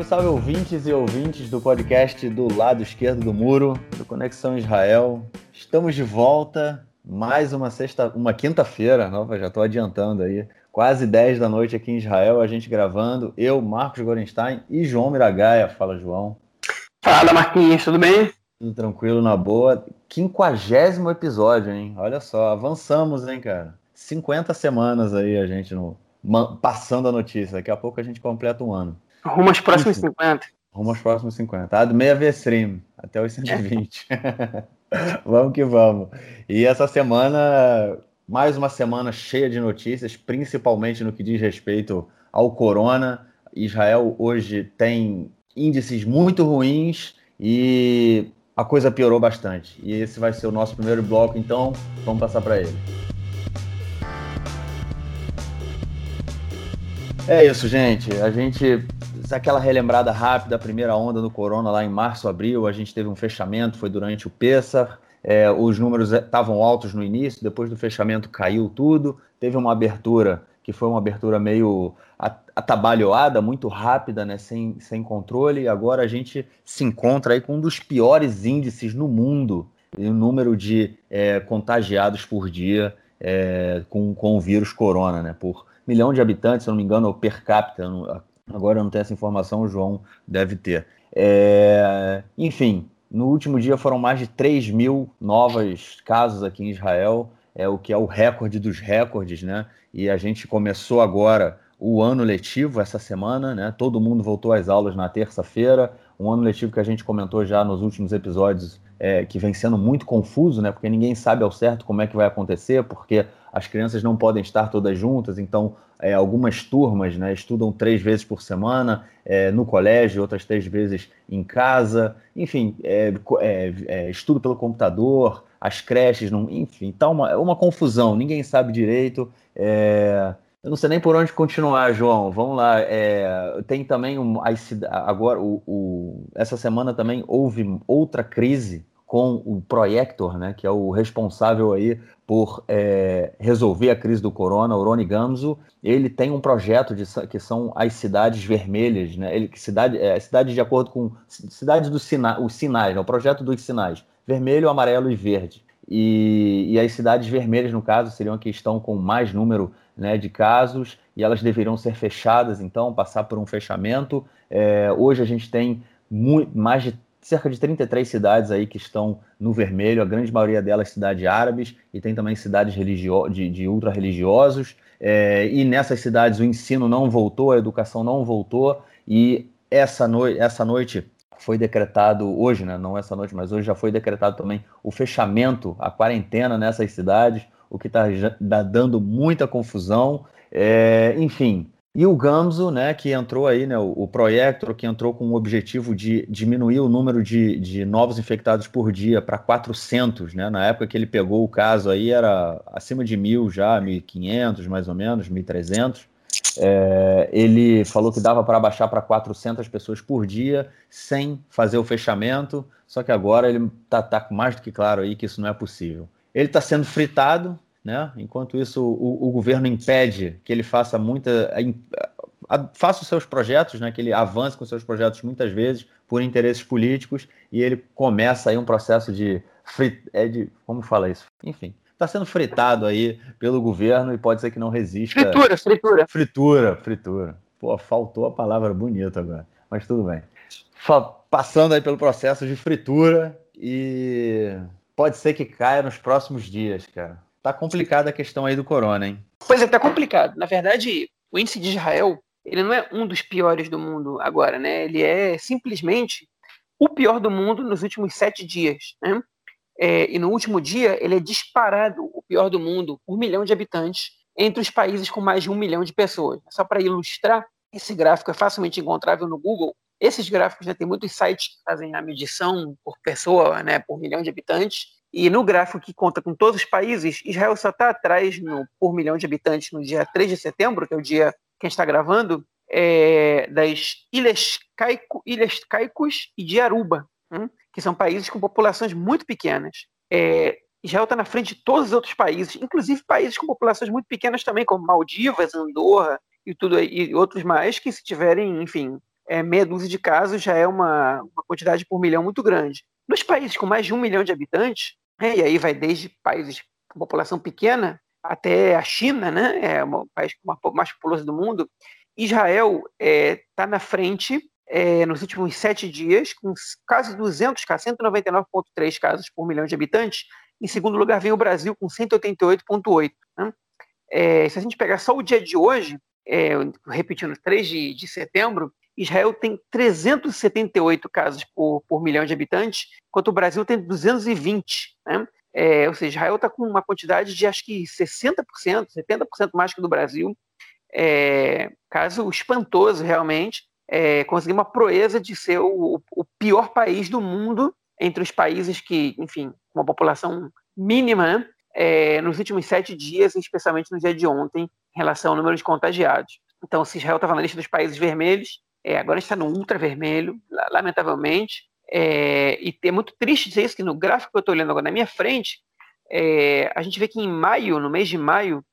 salve, salve ouvintes e ouvintes do podcast do lado esquerdo do muro, do Conexão Israel. Estamos de volta, mais uma sexta, uma quinta-feira, nova, já estou adiantando aí, quase 10 da noite aqui em Israel, a gente gravando, eu, Marcos Gorenstein e João Miragaia. Fala, João. Fala, Marquinhos, tudo bem? Tudo tranquilo, na boa. Quinquagésimo episódio, hein? Olha só, avançamos, hein, cara? 50 semanas aí a gente no, passando a notícia. Daqui a pouco a gente completa um ano. Rumo aos próximos Enfim, 50. Rumo aos próximos 50. Ah, do meia vez stream, até os 120. vamos que vamos. E essa semana, mais uma semana cheia de notícias, principalmente no que diz respeito ao corona. Israel hoje tem índices muito ruins e a coisa piorou bastante. E esse vai ser o nosso primeiro bloco, então vamos passar para ele. É isso, gente. A gente. Aquela relembrada rápida, a primeira onda do corona lá em março, abril, a gente teve um fechamento, foi durante o Pessar. É, os números estavam altos no início, depois do fechamento caiu tudo. Teve uma abertura que foi uma abertura meio atabalhoada, muito rápida, né, sem, sem controle. E agora a gente se encontra aí com um dos piores índices no mundo, o número de é, contagiados por dia é, com, com o vírus corona, né, por milhão de habitantes, se não me engano, ou per capita. Agora eu não tenho essa informação, o João deve ter. É, enfim, no último dia foram mais de 3 mil novos casos aqui em Israel, é o que é o recorde dos recordes, né? E a gente começou agora o ano letivo essa semana, né? Todo mundo voltou às aulas na terça-feira, um ano letivo que a gente comentou já nos últimos episódios, é, que vem sendo muito confuso, né? Porque ninguém sabe ao certo como é que vai acontecer, porque as crianças não podem estar todas juntas, então é, algumas turmas né, estudam três vezes por semana é, no colégio, outras três vezes em casa, enfim, é, é, é, estudo pelo computador, as creches, não, enfim, tá uma, uma confusão, ninguém sabe direito. É, eu não sei nem por onde continuar, João. Vamos lá. tem também um, agora o, o, essa semana também houve outra crise com o Projector, né, que é o responsável aí por é, resolver a crise do corona, o Rony Gamzo, ele tem um projeto de, que são as cidades vermelhas, né, ele, cidade, é, cidade de acordo com cidades dos sina, sinais, né, o projeto dos sinais, vermelho, amarelo e verde. E, e as cidades vermelhas, no caso, seriam que estão com mais número né, de casos e elas deveriam ser fechadas, então, passar por um fechamento. É, hoje a gente tem muito, mais de cerca de 33 cidades aí que estão no vermelho, a grande maioria delas cidades árabes, e tem também cidades religio de, de ultra-religiosos. É, e nessas cidades o ensino não voltou, a educação não voltou, e essa, no essa noite foi decretado, hoje, né, não essa noite, mas hoje já foi decretado também o fechamento, a quarentena nessas cidades, o que está dando muita confusão. É, enfim, e o Gamzo, né, que entrou aí, né, o, Proyector, que entrou com o objetivo de diminuir o número de, de novos infectados por dia para 400, né, na época que ele pegou o caso aí era acima de mil já, 1.500 mais ou menos, 1.300. É, ele falou que dava para baixar para 400 pessoas por dia sem fazer o fechamento, só que agora ele está tá mais do que claro aí que isso não é possível. Ele está sendo fritado, né? Enquanto isso, o, o, governo impede que ele faça muita. A, a, faça os seus projetos, né? que ele avance com seus projetos muitas vezes por interesses políticos, e ele começa aí um processo de. Frit, é de como fala isso? Enfim, está sendo fritado aí pelo governo e pode ser que não resista. Fritura, fritura. Fritura, fritura. Pô, faltou a palavra bonita agora, mas tudo bem. Passando aí pelo processo de fritura e pode ser que caia nos próximos dias, cara. Tá complicada a questão aí do corona, hein? Pois é, tá complicado. Na verdade, o índice de Israel, ele não é um dos piores do mundo agora, né? Ele é simplesmente o pior do mundo nos últimos sete dias, né? É, e no último dia, ele é disparado o pior do mundo por milhão de habitantes entre os países com mais de um milhão de pessoas. Só para ilustrar, esse gráfico é facilmente encontrável no Google. Esses gráficos já né, tem muitos sites que fazem a medição por pessoa, né, por milhão de habitantes, e no gráfico que conta com todos os países, Israel só está atrás no, por milhão de habitantes no dia 3 de setembro, que é o dia que a gente está gravando, é, das Ilhas, Caico, Ilhas Caicos e de Aruba, hein, que são países com populações muito pequenas. É, Israel está na frente de todos os outros países, inclusive países com populações muito pequenas também, como Maldivas, Andorra e tudo e outros mais, que se tiverem, enfim, é, meia dúzia de casos já é uma, uma quantidade por milhão muito grande. Nos países com mais de um milhão de habitantes, e aí vai desde países com população pequena até a China, né, é o país mais populoso do mundo, Israel está é, tá na frente é, nos últimos sete dias, com quase 200 casos, 199,3 casos por milhão de habitantes. Em segundo lugar vem o Brasil, com 188,8. Né? É, se a gente pegar só o dia de hoje, é, repetindo, 3 de, de setembro, Israel tem 378 casos por, por milhão de habitantes, enquanto o Brasil tem 220. Né? É, ou seja, Israel está com uma quantidade de acho que 60%, 70% mais que do Brasil. É, caso espantoso, realmente. É, conseguir uma proeza de ser o, o, pior país do mundo entre os países que, enfim, uma população mínima, né? é, nos últimos sete dias, especialmente no dia de ontem, em relação ao número de contagiados. Então, se Israel estava na lista dos países vermelhos, é, agora está no ultravermelho, lamentavelmente. É, e é muito triste dizer isso, que no gráfico que eu estou olhando agora na minha frente, é, a gente vê que em maio, no mês de maio,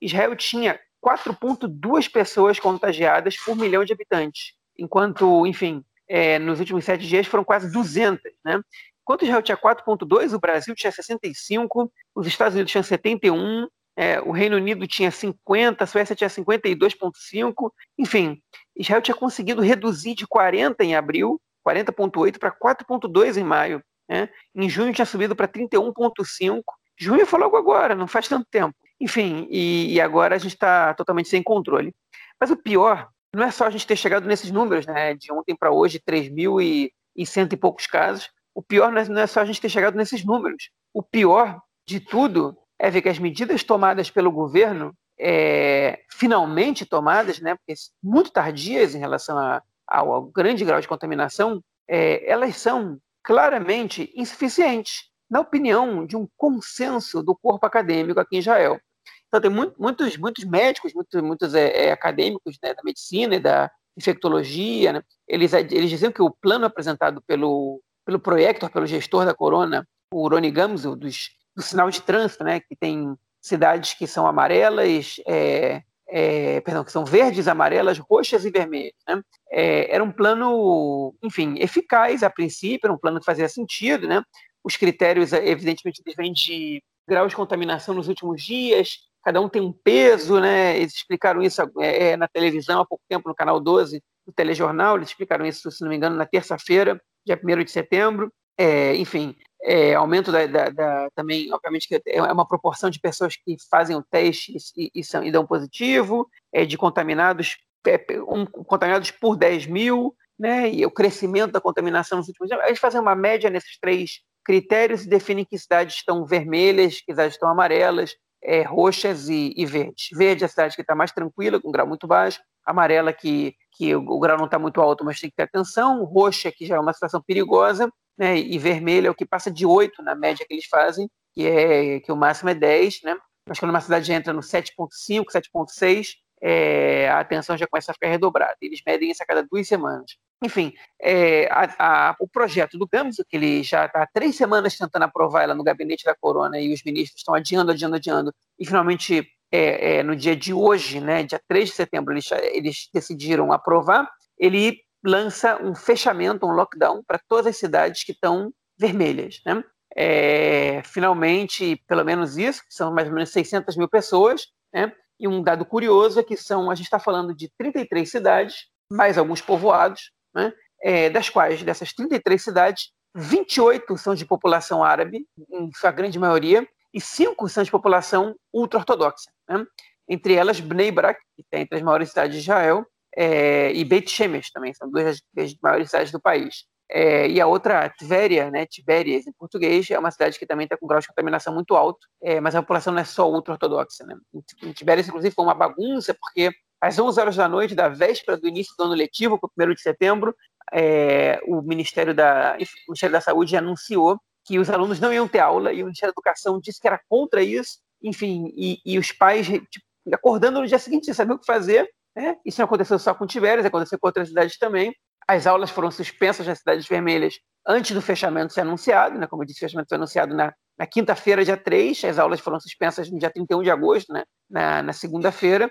Israel tinha 4,2 pessoas contagiadas por milhão de habitantes, enquanto, enfim, é, nos últimos sete dias foram quase 200, né? Enquanto Israel tinha 4,2, o Brasil tinha 65, os Estados Unidos tinham 71, é, o Reino Unido tinha 50, a Suécia tinha 52,5, enfim, Israel tinha conseguido reduzir de 40 em abril, 40,8 para 4,2 em maio. Né? Em junho tinha subido para 31,5. Junho foi logo agora, não faz tanto tempo. Enfim, e, e agora a gente está totalmente sem controle. Mas o pior não é só a gente ter chegado nesses números, né? De ontem para hoje, 3 mil e, e cento e poucos casos. O pior é, não é só a gente ter chegado nesses números. O pior de tudo é ver que as medidas tomadas pelo governo, é, finalmente tomadas, né, porque muito tardias em relação a, ao, ao, grande grau de contaminação, é, elas são claramente insuficientes, na opinião de um consenso do corpo acadêmico aqui em Israel. Então, tem muito, muitos, muitos médicos, muitos, muitos é, é acadêmicos né, da medicina e da infectologia, né, eles, eles diziam que o plano apresentado pelo, pelo proyector, pelo gestor da corona, o Rony Gamzo, dos do sinal de trânsito, né, que tem cidades que são amarelas, é, é, perdão, que são verdes, amarelas, roxas e vermelhas. Né? É, era um plano, enfim, eficaz a princípio, era um plano que fazia sentido. Né? Os critérios, evidentemente, vêm de grau de contaminação nos últimos dias, cada um tem um peso, né? eles explicaram isso é, é, na televisão há pouco tempo, no canal 12 do telejornal, eles explicaram isso, se não me engano, na terça-feira, dia 1 de setembro. É, enfim, é, aumento da, da, da, também, obviamente, que é uma proporção de pessoas que fazem o teste e, e, são, e dão positivo, é, de contaminados, é, um, contaminados por 10 mil, né, e o crescimento da contaminação nos últimos anos. A gente faz uma média nesses três critérios e define que cidades estão vermelhas, que cidades estão amarelas, é, roxas e, e, verdes. Verde é a cidade que está mais tranquila, com um grau muito baixo, amarela que, que o, o grau não está muito alto, mas tem que ter atenção, roxa que já é uma situação perigosa, né, e vermelho é o que passa de 8 na média que eles fazem, que é que o máximo é 10, né? Mas quando uma cidade entra no 7.5, 7.6, é, a atenção já começa a ficar redobrada. Eles medem isso a cada duas semanas. Enfim, é, a, a, o projeto do Gams, que ele já está há três semanas tentando aprovar ela no gabinete da Corona e os ministros estão adiando, adiando, adiando, e finalmente é, é, no dia de hoje, né, dia 3 de setembro, eles, eles decidiram aprovar, ele lança um fechamento, um lockdown para todas as cidades que estão vermelhas. Né? É, finalmente, pelo menos isso, são mais ou menos 600 mil pessoas, né? e um dado curioso é que são, a gente está falando de 33 cidades, mais alguns povoados, né? é, das quais, dessas 33 cidades, 28 são de população árabe, em sua grande maioria, e 5 são de população ultra-ortodoxa. Né? Entre elas, Bnei Brak, que está entre as maiores cidades de Israel, é, e Beit Shemesh também, são duas das maiores cidades do país. É, e a outra, Tveria, né, Tibérias em português, é uma cidade que também está com grau de contaminação muito alto, é, mas a população não é só ultra-ortodoxa. Né? Em inclusive, foi uma bagunça, porque às 11 horas da noite, da véspera do início do ano letivo, para o 1 de setembro, é, o, Ministério da, o Ministério da Saúde anunciou que os alunos não iam ter aula, e o Ministério da Educação disse que era contra isso, enfim, e, e os pais tipo, acordando no dia seguinte, sem saber o que fazer, é, isso não aconteceu só com Tibérias, aconteceu com outras cidades também. As aulas foram suspensas nas cidades vermelhas antes do fechamento ser anunciado, né? como eu disse, o fechamento foi anunciado na, na quinta-feira, dia 3, as aulas foram suspensas no dia 31 de agosto, né? na, na segunda-feira.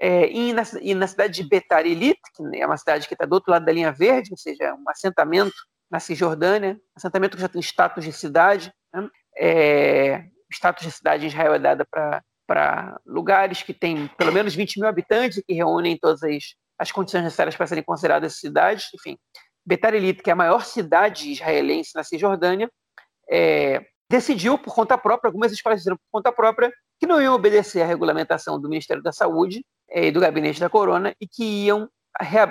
É, e, na, e, na, cidade de Betar Elit, que é uma cidade que está do outro lado da linha verde, ou seja, um assentamento na Cisjordânia, assentamento que já tem status de cidade. Né? É, status de cidade em Israel é dada para lugares que têm pelo menos 20 mil habitantes e que reúnem todas as, as condições necessárias para serem consideradas cidades. Enfim, Betar Elit, que é a maior cidade israelense na Cisjordânia, é, decidiu por conta própria, algumas escolas decidiram por conta própria, que não iam obedecer à regulamentação do Ministério da Saúde é, e do Gabinete da Corona e que iam,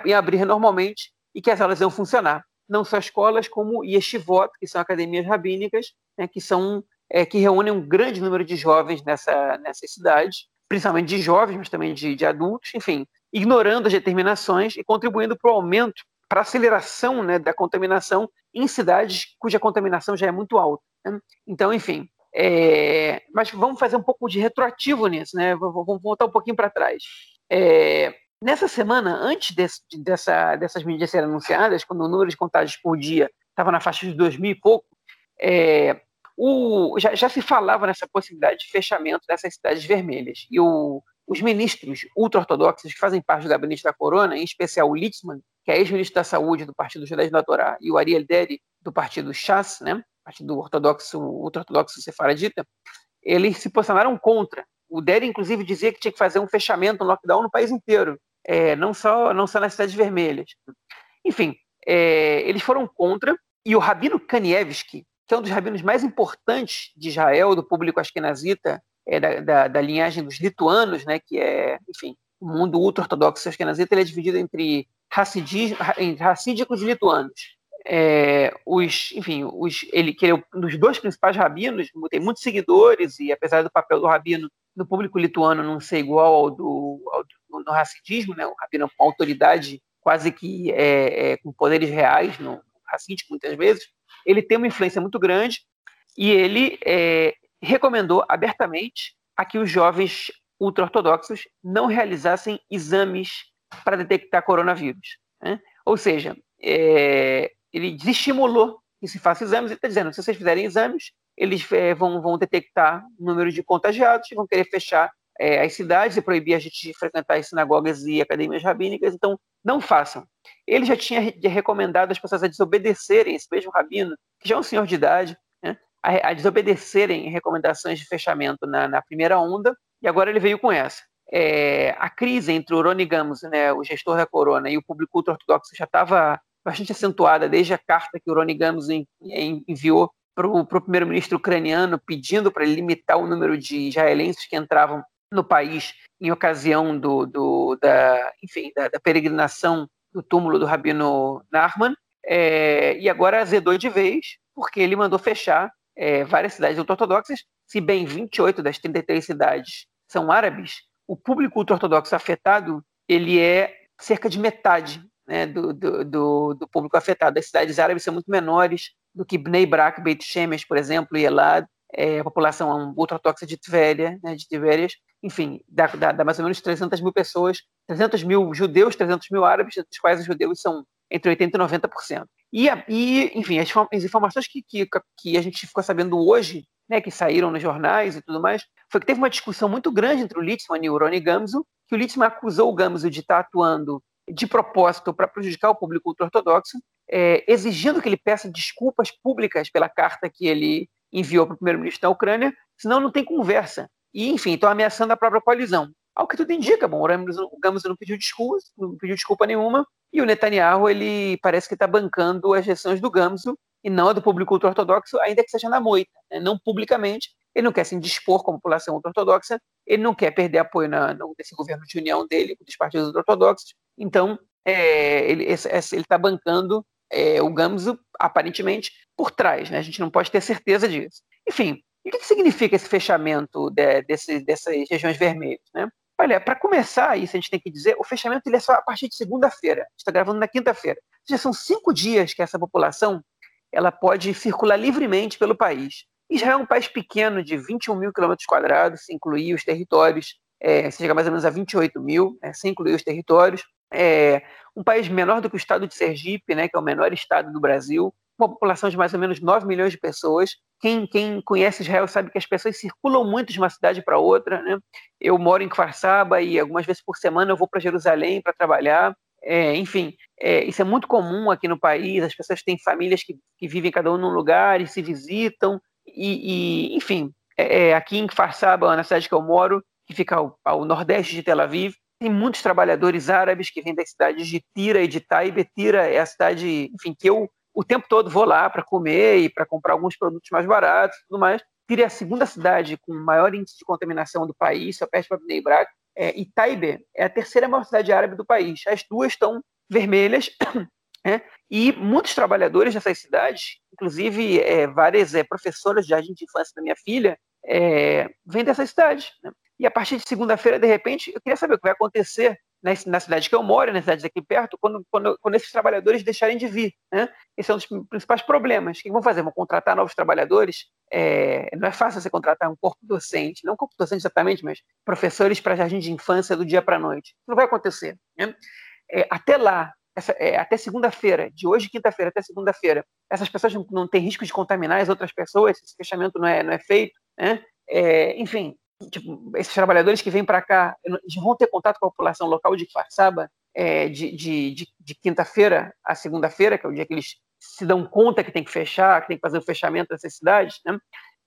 iam abrir normalmente e que as aulas iam funcionar. Não só escolas, como yeshivot, que são academias rabínicas, né, que são é, que reúnem um grande número de jovens nessa, nessa cidade, principalmente de jovens, mas também de, de adultos, enfim, ignorando as determinações e contribuindo para o aumento, para a aceleração né, da contaminação em cidades cuja contaminação já é muito alta. Né? Então, enfim, é, mas vamos fazer um pouco de retroativo nisso, né? Vamos voltar um pouquinho para trás. É, nessa semana, antes desse, dessa, dessas medidas serem anunciadas, quando o número de contágios por dia estava na faixa de 2 mil e pouco, é, o, já, já, se falava nessa possibilidade de fechamento dessas cidades vermelhas. E o, os ministros ultra-ortodoxos que fazem parte do gabinete da Corona, em especial o Litzman, que é ex-ministro da Saúde do Partido Judaísmo da Torá, e o Ariel Deri, do Partido Chas, né? partido ortodoxo, ultra-ortodoxo sefaradita, eles se posicionaram contra. O Deri, inclusive, dizia que tinha que fazer um fechamento, um lockdown no país inteiro, é, não, só, não só nas cidades vermelhas. Enfim, é, eles foram contra, e o Rabino Kanievski, que é um dos rabinos mais importantes de Israel, do público askenazita, é, da, da, da, linhagem dos lituanos, né, que é, enfim, o mundo ultra-ortodoxo askenazita, ele é dividido entre, entre racídicos e lituanos. É, os, enfim, os, ele que é um dos dois principais rabinos, tem muitos seguidores e apesar do papel do rabino no público lituano não ser igual ao do, ao do no racidismo, né, o rabino com autoridade quase que é, é, com poderes reais no racídico muitas vezes, ele tem uma influência muito grande e ele é, recomendou abertamente a que os jovens ultra-ortodoxos não realizassem exames para detectar coronavírus. Né? Ou seja, é, ele desestimulou que se faça exames. Ele está dizendo, se vocês fizerem exames, eles é, vão, vão detectar o número de contagiados, vão querer fechar é, as cidades e proibir a gente de frequentar as sinagogas e academias rabínicas, então não façam. Ele já tinha recomendado as pessoas a desobedecerem, esse mesmo rabino, que já é um senhor de idade, né, a, a, desobedecerem recomendações de fechamento na, na, primeira onda, e agora ele veio com essa. É, a crise entre o Rony Gamos, né, o gestor da Corona, e o público ultra-ortodoxo já estava bastante acentuada desde a carta que o Rony Gamos enviou para o primeiro-ministro ucraniano pedindo para limitar o número de israelenses que entravam no país em ocasião do, do da, enfim, da, da, peregrinação do túmulo do Rabino Nachman, é, e agora azedou de vez, porque ele mandou fechar é, várias cidades ultra-ortodoxas, se bem 28 das 33 cidades são árabes, o público ultra-ortodoxo afetado ele é cerca de metade né, do, do, do, do, público afetado. As cidades árabes são muito menores do que Bnei Brak, Beit Shemesh, por exemplo, e Elad, é, a população ultratóxica de Tvéria, né, de Tibérias, enfim, dá, dá, dá, mais ou menos 300 mil pessoas, 300 mil judeus, 300 mil árabes, dos quais os judeus são entre 80% e 90%. E, e enfim, as, as informações que, que, que, a gente ficou sabendo hoje, né, que saíram nos jornais e tudo mais, foi que teve uma discussão muito grande entre o Litzman e o Rony Gamzo, que o Litzman acusou o Gamzo de estar atuando de propósito para prejudicar o público ultra-ortodoxo, é, exigindo que ele peça desculpas públicas pela carta que ele enviou para o primeiro-ministro da Ucrânia, senão não tem conversa. E, enfim, estão ameaçando a própria coalizão. Ao que tudo indica, bom, o Gamos não pediu desculpas, não pediu desculpa nenhuma, e o Netanyahu, ele parece que está bancando as gestões do Gamso e não a do público ultra-ortodoxo, ainda que seja na moita, né? não publicamente. Ele não quer se indispor como população ultra-ortodoxa, ele não quer perder apoio na, no, nesse governo de união dele, dos partidos ultra-ortodoxos, então, é, ele está bancando é, o Gamso, aparentemente, por trás. Né? A gente não pode ter certeza disso. Enfim, o que, significa esse fechamento de, desse, dessas regiões vermelhas? Né? Olha, para começar isso, a gente tem que dizer, o fechamento ele é só a partir de segunda-feira. Está gravando na quinta-feira. Já são cinco dias que essa população ela pode circular livremente pelo país. Israel é um país pequeno de 21 mil quilômetros quadrados, se incluir os territórios, é, chega mais ou menos a 28 mil, né, sem incluir os territórios é, um país menor do que o estado de Sergipe, né, que é o menor estado do Brasil, uma população de mais ou menos 9 milhões de pessoas, quem, quem conhece Israel sabe que as pessoas circulam muito de uma cidade para outra. Né? Eu moro em Kfar e algumas vezes por semana eu vou para Jerusalém para trabalhar. É, enfim, é, isso é muito comum aqui no país. As pessoas têm famílias que, que vivem cada um num lugar e se visitam. E, e enfim, é, é aqui em Kfar na cidade que eu moro, que fica ao, ao, nordeste de Tel Aviv, tem muitos trabalhadores árabes que vêm das cidades de Tira e de Taibe. Tira é a cidade, enfim, que eu o tempo todo vou lá para comer e para comprar alguns produtos mais baratos e tudo mais. Tira é a segunda cidade com maior índice de contaminação do país, só perto para Bnei Brak. É, e Taibe é a terceira maior cidade árabe do país. As duas estão vermelhas. É, e muitos trabalhadores dessas cidades, inclusive é, várias é, professoras de jardim de infância da minha filha, é, vêm dessas cidades. Né? E a partir de segunda-feira, de repente, eu queria saber o que vai acontecer na, cidade que eu moro, na cidade aqui perto, quando, quando, quando, esses trabalhadores deixarem de vir. Né? Esse é um dos principais problemas. O que vão fazer? Vão contratar novos trabalhadores? É, não é fácil você contratar um corpo docente, não um corpo docente exatamente, mas professores para jardim de infância do dia para a noite. Isso não vai acontecer. Né? É, até lá, essa, é, até segunda-feira, de hoje, quinta-feira, até segunda-feira, essas pessoas não, não têm risco de contaminar as outras pessoas, esse fechamento não é, não é feito. Né? É, enfim, tipo, esses trabalhadores que vêm para cá, vão ter contato com a população local de Farsaba é, de, de, de, de quinta-feira a segunda-feira, que é o dia que eles se dão conta que tem que fechar, que tem que fazer o fechamento dessas cidades, né?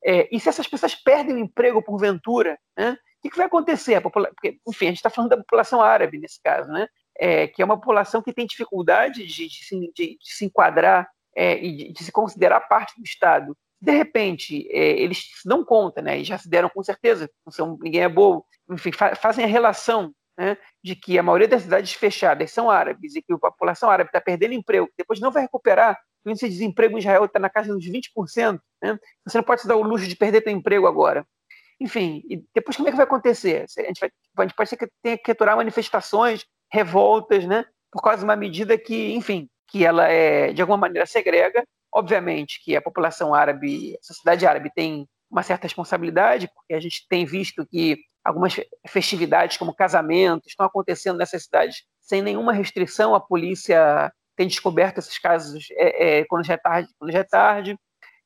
É, e se essas pessoas perdem o emprego porventura, né? o que, vai acontecer? Porque, enfim, a gente está falando da população árabe nesse caso, né? É, que é uma população que tem dificuldade de, de, de se enquadrar é, e de, se considerar parte do Estado de repente, é, eles se dão conta, né, e já se deram com certeza, não são, ninguém é bobo, enfim, fa fazem a relação né, de que a maioria das cidades fechadas são árabes e que a população árabe está perdendo emprego, depois não vai recuperar, o índice de desemprego em Israel está na casa dos 20%, né, você não pode se dar o luxo de perder seu emprego agora. Enfim, e depois como é que vai acontecer? A gente, vai, a gente pode ser que tenha que aturar manifestações, revoltas, né, por causa de uma medida que, enfim, que ela é, de alguma maneira segrega Obviamente que a população árabe, a sociedade árabe tem uma certa responsabilidade, porque a gente tem visto que algumas festividades, como casamentos, estão acontecendo nessas cidades sem nenhuma restrição. A polícia tem descoberto esses casos é, é, quando já é tarde, quando já é tarde,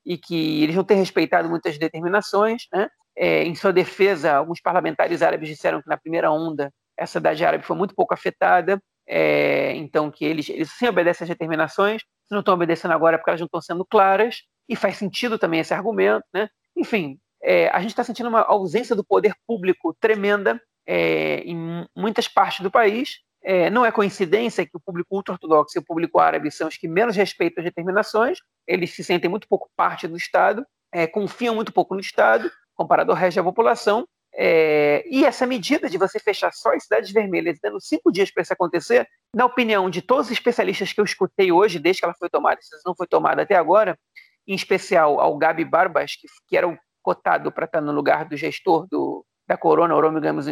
e que eles não têm respeitado muitas determinações. Né? É, em sua defesa, alguns parlamentares árabes disseram que na primeira onda essa cidade árabe foi muito pouco afetada, é, então que eles, eles sim obedecem às determinações, se não estão obedecendo agora porque elas não estão sendo claras, e faz sentido também esse argumento, né? Enfim, é, a gente está sentindo uma ausência do poder público tremenda é, em muitas partes do país. É, não é coincidência que o público ultra-ortodoxo e o público árabe são os que menos respeitam as determinações, eles se sentem muito pouco parte do Estado, é, confiam muito pouco no Estado, comparado ao resto da população, é, e essa medida de você fechar só as cidades vermelhas, dando cinco dias para isso acontecer, na opinião de todos os especialistas que eu escutei hoje, desde que ela foi tomada, se não foi tomada até agora, em especial ao Gabi Barbas, que, que era o cotado para estar tá no lugar do gestor do, da Corona, o Rony Gamos,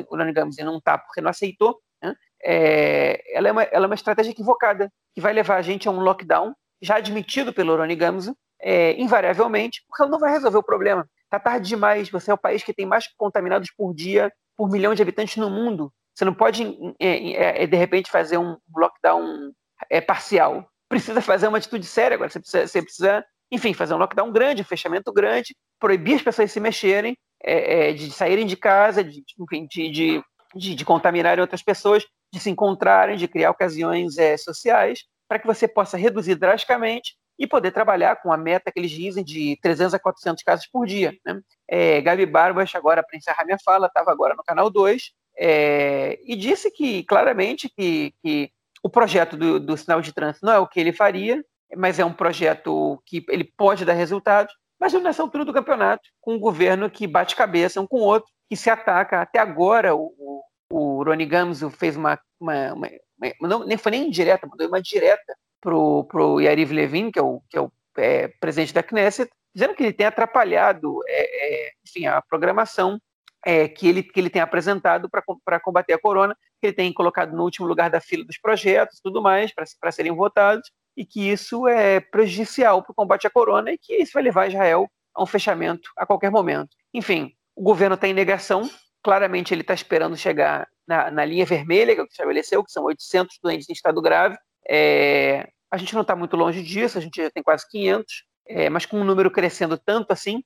e não está porque não aceitou, né? é, ela, é uma, ela é uma estratégia equivocada, que vai levar a gente a um lockdown, já admitido pelo Rony Gamos, é, invariavelmente, porque ela não vai resolver o problema. Está tarde demais. Você é o país que tem mais contaminados por dia por milhão de habitantes no mundo. Você não pode, é, é, é, de repente, fazer um lockdown é, parcial. Precisa fazer uma atitude séria agora. Você precisa, você precisa, enfim, fazer um lockdown grande, um fechamento grande, proibir as pessoas de se mexerem, é, é, de saírem de casa, de, enfim, de, de, de, de contaminarem outras pessoas, de se encontrarem, de criar ocasiões sociais, para que você possa reduzir drasticamente e poder trabalhar com a meta que eles dizem de 300 a 400 casos por dia. Né? É, Gabi Barbas, agora para encerrar minha fala, estava agora no canal 2 é, e disse que claramente que, que o projeto do, do, sinal de trânsito não é o que ele faria, mas é um projeto que ele pode dar resultados, mas nessa altura do campeonato, com um governo que bate cabeça um com o outro, que se ataca. Até agora, o, o, o Rony Gamzo fez uma, uma, uma, uma não, nem foi nem indireta, mandou uma direta para o Yariv Levin, que é o, que é o é, presidente da Knesset, dizendo que ele tem atrapalhado é, é enfim, a programação é, que, ele, que ele tem apresentado para combater a corona, que ele tem colocado no último lugar da fila dos projetos tudo mais, para serem votados, e que isso é prejudicial para o combate à corona e que isso vai levar Israel a um fechamento a qualquer momento. Enfim, o governo está em negação, claramente ele está esperando chegar na, na linha vermelha que ele estabeleceu, que são 800 doentes em estado grave, é, a gente não está muito longe disso, a gente já tem quase 500, é, mas com um número crescendo tanto assim,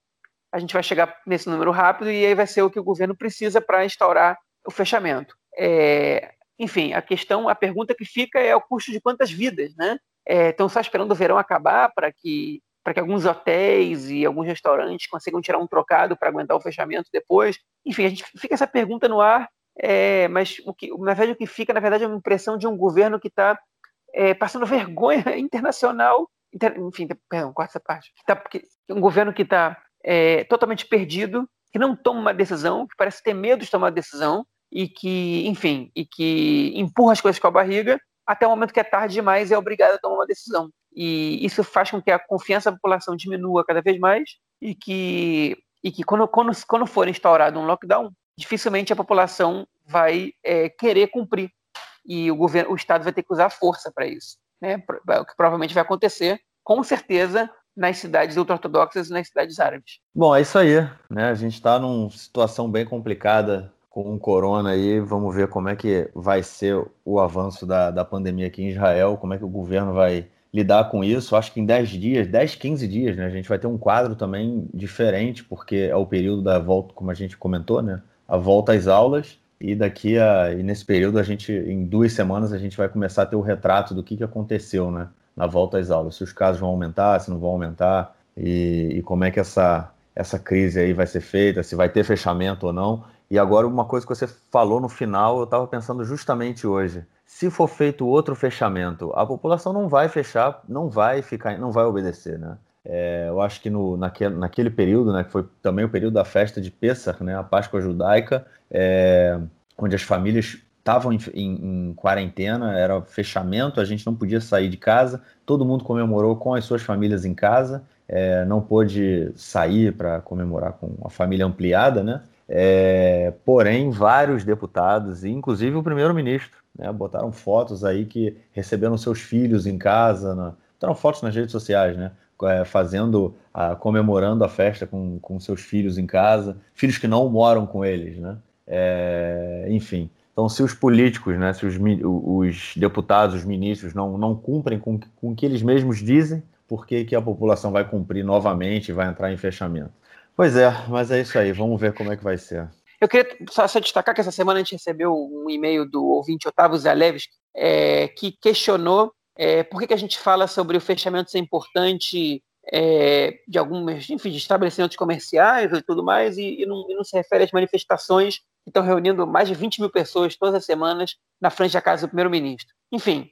a gente vai chegar nesse número rápido e aí vai ser o que o governo precisa para instaurar o fechamento. É, enfim, a questão, a pergunta que fica é o custo de quantas vidas, né? É, estão só esperando o verão acabar para que para que alguns hotéis e alguns restaurantes consigam tirar um trocado para aguentar o fechamento depois. Enfim, a gente fica essa pergunta no ar, é, mas o que, na verdade, o que fica, na verdade, é uma impressão de um governo que está é, passando vergonha internacional. Inter, enfim, perdão, corta essa parte. Tá, um governo que está é, totalmente perdido, que não toma uma decisão, que parece ter medo de tomar uma decisão e que, enfim, e que empurra as coisas com a barriga até o momento que é tarde demais e é obrigado a tomar uma decisão. E isso faz com que a confiança da população diminua cada vez mais e que, e que quando, quando, quando for instaurado um lockdown, dificilmente a população vai é, querer cumprir. E o, governo, o Estado vai ter que usar força para isso. Né? O que provavelmente vai acontecer, com certeza, nas cidades ultra-ortodoxas e nas cidades árabes. Bom, é isso aí. Né? A gente está numa situação bem complicada com o corona aí, vamos ver como é que vai ser o avanço da, da pandemia aqui em Israel, como é que o governo vai lidar com isso. Acho que em 10 dias, 10, 15 dias, né, a gente vai ter um quadro também diferente, porque é o período da volta, como a gente comentou, né, a volta às aulas. E daqui a e nesse período a gente, em duas semanas, a gente vai começar a ter o retrato do que, que aconteceu, né, na volta às aulas. Se os casos vão aumentar, se não vão aumentar e, e como é que essa essa crise aí vai ser feita, se vai ter fechamento ou não. E agora, uma coisa que você falou no final, eu estava pensando justamente hoje. Se for feito outro fechamento, a população não vai fechar, não vai ficar, não vai obedecer, né? É, eu acho que no, naquele, naquele período, né, que foi também o período da festa de Pessah, né, a Páscoa judaica, é, onde as famílias estavam em, em, em, quarentena, era fechamento, a gente não podia sair de casa, todo mundo comemorou com as suas famílias em casa, é, não pôde sair para comemorar com a família ampliada, né? É, porém, vários deputados, inclusive o primeiro-ministro, né, botaram fotos aí que receberam seus filhos em casa, na, botaram fotos nas redes sociais, né, é, fazendo, a, comemorando a festa com, com seus filhos em casa, filhos que não moram com eles, né, é, enfim. Então, se os políticos, né, se os, os deputados, os ministros não, não cumprem com, com o que eles mesmos dizem, por que, que a população vai cumprir novamente e vai entrar em fechamento? Pois é, mas é isso aí. Vamos ver como é que vai ser. Eu queria só, só destacar que essa semana a gente recebeu um e-mail do ouvinte Otávio Zalewski, é, que questionou é, por que, que a gente fala sobre o fechamento ser importante é, de algumas, enfim, de estabelecimentos comerciais e tudo mais, e, e, não, e, não, se refere às manifestações que estão reunindo mais de 20 mil pessoas todas as semanas na frente da casa do primeiro-ministro. Enfim,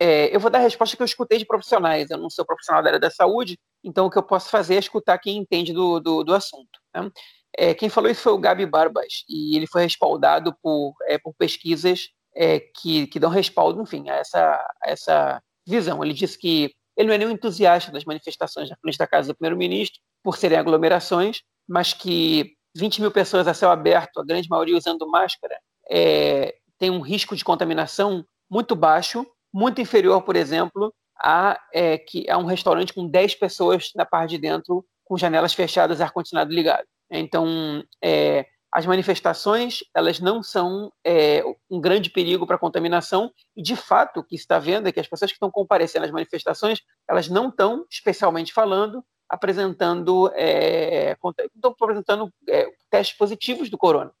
é, eu vou dar a resposta que eu escutei de profissionais. Eu não sou profissional da área da saúde, então o que eu posso fazer é escutar quem entende do, do, do assunto. Né? É, quem falou isso foi o Gabi Barbas, e ele foi respaldado por, é, por pesquisas é, que, que dão respaldo, enfim, a essa, a essa visão. Ele disse que ele não é nenhum entusiasta das manifestações na frente da casa do primeiro-ministro, por serem aglomerações, mas que 20 mil pessoas a céu aberto, a grande maioria usando máscara, é, tem um risco de contaminação muito baixo muito inferior, por exemplo, a, é, que, a um restaurante com 10 pessoas na parte de dentro, com janelas fechadas e ar-condicionado ligado. Então, é, as manifestações elas não são é, um grande perigo para a contaminação e de fato o que está vendo é que as pessoas que estão comparecendo às manifestações elas não estão especialmente falando apresentando é, estão apresentando é, testes positivos do corona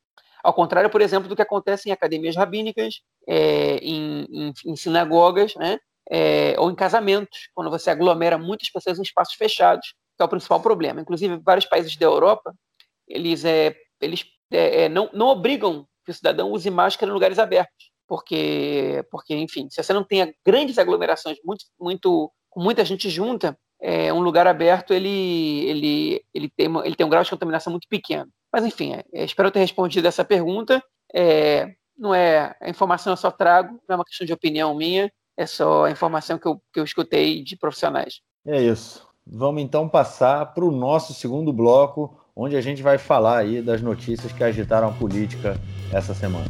ao contrário, por exemplo, do que acontece em academias rabínicas, é, em, em, em, sinagogas, né? É, ou em casamentos, quando você aglomera muitas pessoas em espaços fechados, que é o principal problema. Inclusive, vários países da Europa, eles, é, eles é, é, não, não obrigam que o cidadão use máscara em lugares abertos, porque, porque enfim, se você não tem grandes aglomerações muito, muito, com muita gente junta, é, um lugar aberto ele, ele, ele, tem, ele tem um grau de contaminação muito pequeno. Mas, enfim, é, espero ter respondido essa pergunta. É, não é a informação eu só trago, não é uma questão de opinião minha, é só a informação que eu, que eu escutei de profissionais. É isso. Vamos então passar para o nosso segundo bloco, onde a gente vai falar aí das notícias que agitaram a política essa semana.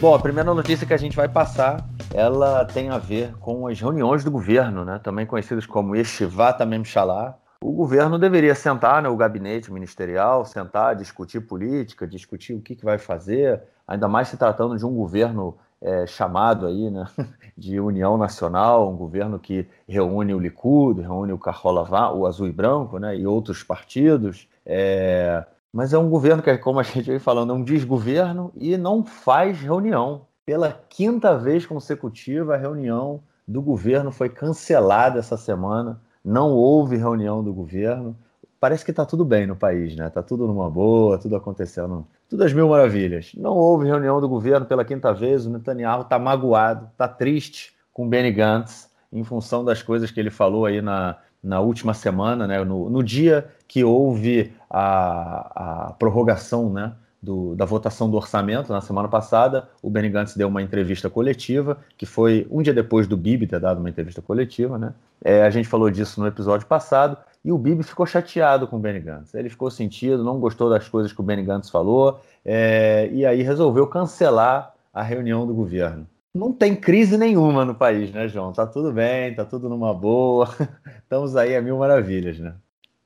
Bom, a primeira notícia que a gente vai passar ela tem a ver com as reuniões do governo, né? também conhecidas como Yeshivat Memshalá. O governo deveria sentar, né, o gabinete ministerial, sentar, discutir política, discutir o que, que vai fazer, ainda mais se tratando de um governo é, chamado aí, né, de União Nacional, um governo que reúne o Likud, reúne o Carrola, o Azul e Branco, né, e outros partidos. É, mas é um governo que, como a gente vem falando, é um desgoverno e não faz reunião. Pela quinta vez consecutiva, a reunião do governo foi cancelada essa semana. Não houve reunião do governo. Parece que está tudo bem no país, né? Está tudo numa boa, tudo acontecendo, tudo às mil maravilhas. Não houve reunião do governo pela quinta vez. O Netanyahu está magoado, está triste com Benny Gantz em função das coisas que ele falou aí na, na última semana, né? No, no dia que houve a, a prorrogação, né? Do, da votação do orçamento na semana passada, o Benny Gantz deu uma entrevista coletiva, que foi um dia depois do Bibi ter dado uma entrevista coletiva, né? É, a gente falou disso no episódio passado, e o Bibi ficou chateado com o Benny Gantz. Ele ficou sentido, não gostou das coisas que o Benny Gantz falou, é, e aí resolveu cancelar a reunião do governo. Não tem crise nenhuma no país, né, João? Tá tudo bem, tá tudo numa boa. Estamos aí a mil maravilhas, né?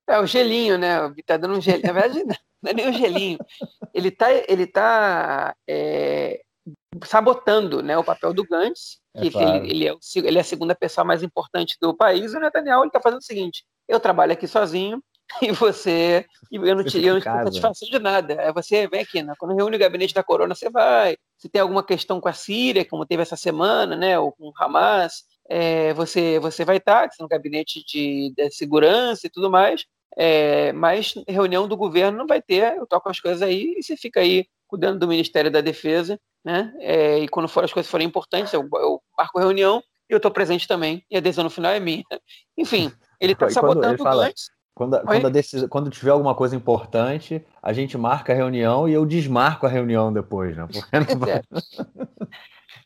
É o gelinho, né? Tá dando um gelinho. Na verdade, é nem um gelinho. Ele está ele tá, é, sabotando né, o papel do Gantz, é que, é claro. ele, ele, é, ele, é, a segunda pessoa mais importante do país, e o Netanyahu está fazendo o seguinte: eu trabalho aqui sozinho, e você. E eu não te, eu não te satisfação de nada. Aí você vem aqui, né? quando reúne o gabinete da Corona, você vai. Se tem alguma questão com a Síria, como teve essa semana, né? Ou com o Hamas, é, você, você vai estar no gabinete de, de segurança e tudo mais. É, mas reunião do governo não vai ter, eu toco as coisas aí e você fica aí cuidando do Ministério da Defesa, né? É, e quando for, as coisas forem importantes, eu, eu marco reunião e eu estou presente também, e a decisão no final é minha. Enfim, ele está sabotando ele fala, antes. Quando, quando, decisão, quando, tiver alguma coisa importante, a gente marca a reunião e eu desmarco a reunião depois, né? Vai...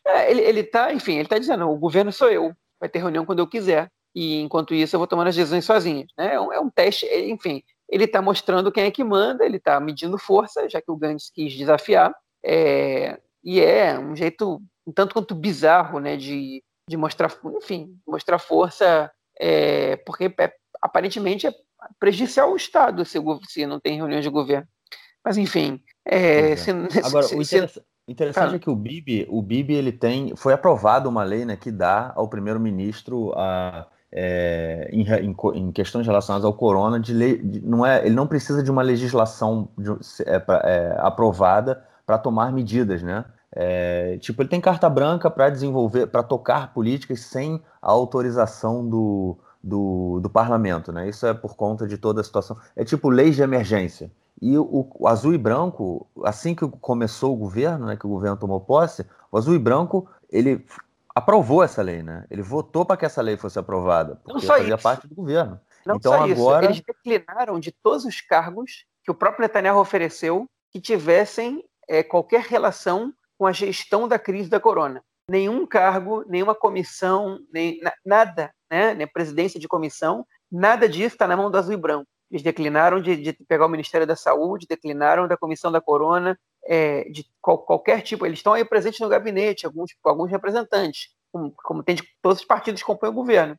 É, ele, ele tá, enfim, ele está dizendo, o governo sou eu, vai ter reunião quando eu quiser e enquanto isso eu vou tomando as decisões sozinho. Né? É, um, é um teste, enfim, ele está mostrando quem é que manda, ele está medindo força, já que o Gantz quis desafiar, é, e é um jeito um tanto quanto bizarro né, de, de mostrar, enfim, mostrar força, é, porque é, aparentemente é prejudicial ao Estado se, se, não tem reuniões de governo. Mas enfim, é, se, agora se, o interessante, interessante é que o Bibi, o Bibi ele tem, foi aprovada uma lei né, que dá ao primeiro-ministro a é, em, em, em, questões relacionadas ao corona, de lei, de, não é, ele não precisa de uma legislação de, é, pra, é, aprovada para tomar medidas, né? É, tipo, ele tem carta branca para desenvolver, para tocar políticas sem a autorização do, do, do, parlamento, né? Isso é por conta de toda a situação. É tipo leis de emergência. E o, o, azul e branco, assim que começou o governo, né, que o governo tomou posse, o azul e branco ele aprovou essa lei, né? Ele votou para que essa lei fosse aprovada, porque Não fazia isso. parte do governo. Não então só agora isso. eles declinaram de todos os cargos que o próprio Netanyahu ofereceu que tivessem é, qualquer relação com a gestão da crise da corona. Nenhum cargo, nenhuma comissão, nem nada, né? Nem presidência de comissão, nada disso está na mão do azul e branco. Eles declinaram de, de, pegar o Ministério da Saúde, declinaram da Comissão da Corona, é, de qual, qualquer tipo. Eles estão aí presentes no gabinete, alguns, alguns representantes, como, como tem de todos os partidos que compõem o governo.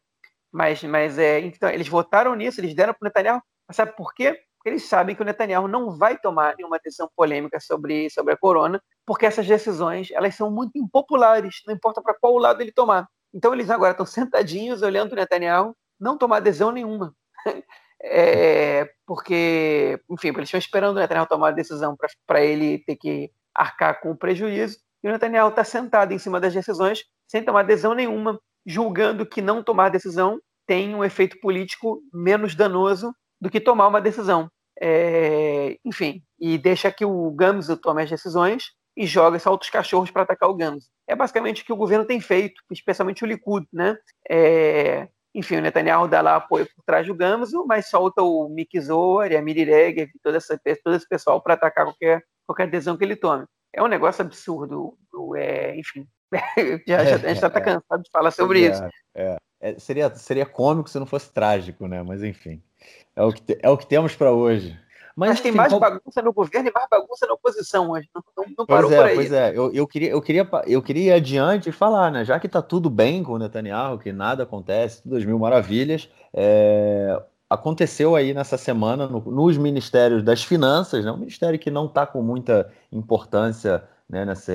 Mas, mas é, então, eles votaram nisso, eles deram para o Netanyahu. Sabe por quê? Porque eles sabem que o Netanyahu não vai tomar nenhuma decisão polêmica sobre, sobre a corona, porque essas decisões elas são muito impopulares, não importa para qual lado ele tomar. Então eles agora estão sentadinhos olhando o Netanyahu não tomar decisão nenhuma. é, porque, enfim, eles estão esperando o Netanyahu tomar a decisão para ele ter que arcar com o prejuízo, e o Netanyahu está sentado em cima das decisões sem tomar decisão nenhuma, julgando que não tomar decisão tem um efeito político menos danoso do que tomar uma decisão. É, enfim, e deixa que o Gamso tome as decisões e joga outros cachorros para atacar o Gamso. É basicamente o que o governo tem feito, especialmente o Likud, né? É, enfim, o Netanyahu dá lá apoio por trás do Gamso, mas solta o Mick Zohar e a Miri Regev, todo, essa, todo esse pessoal para atacar qualquer, qualquer decisão que ele tome. É um negócio absurdo, é, enfim. já, já, a gente já está cansado de falar sobre é, isso. É, é, seria, seria cômico se não fosse trágico, né? Mas enfim, é o que, te, é o que temos para hoje. Mas, Mas tem mais qual... bagunça no governo e mais bagunça na oposição hoje. Não, não, não parou pois é, por aí. Pois é, eu, eu, queria, eu, queria, eu queria ir adiante e falar, né? Já que está tudo bem com o Netanyahu, que nada acontece, tudo as mil maravilhas, é, aconteceu aí nessa semana no, nos ministérios das finanças, né? um ministério que não está com muita importância né, nessa,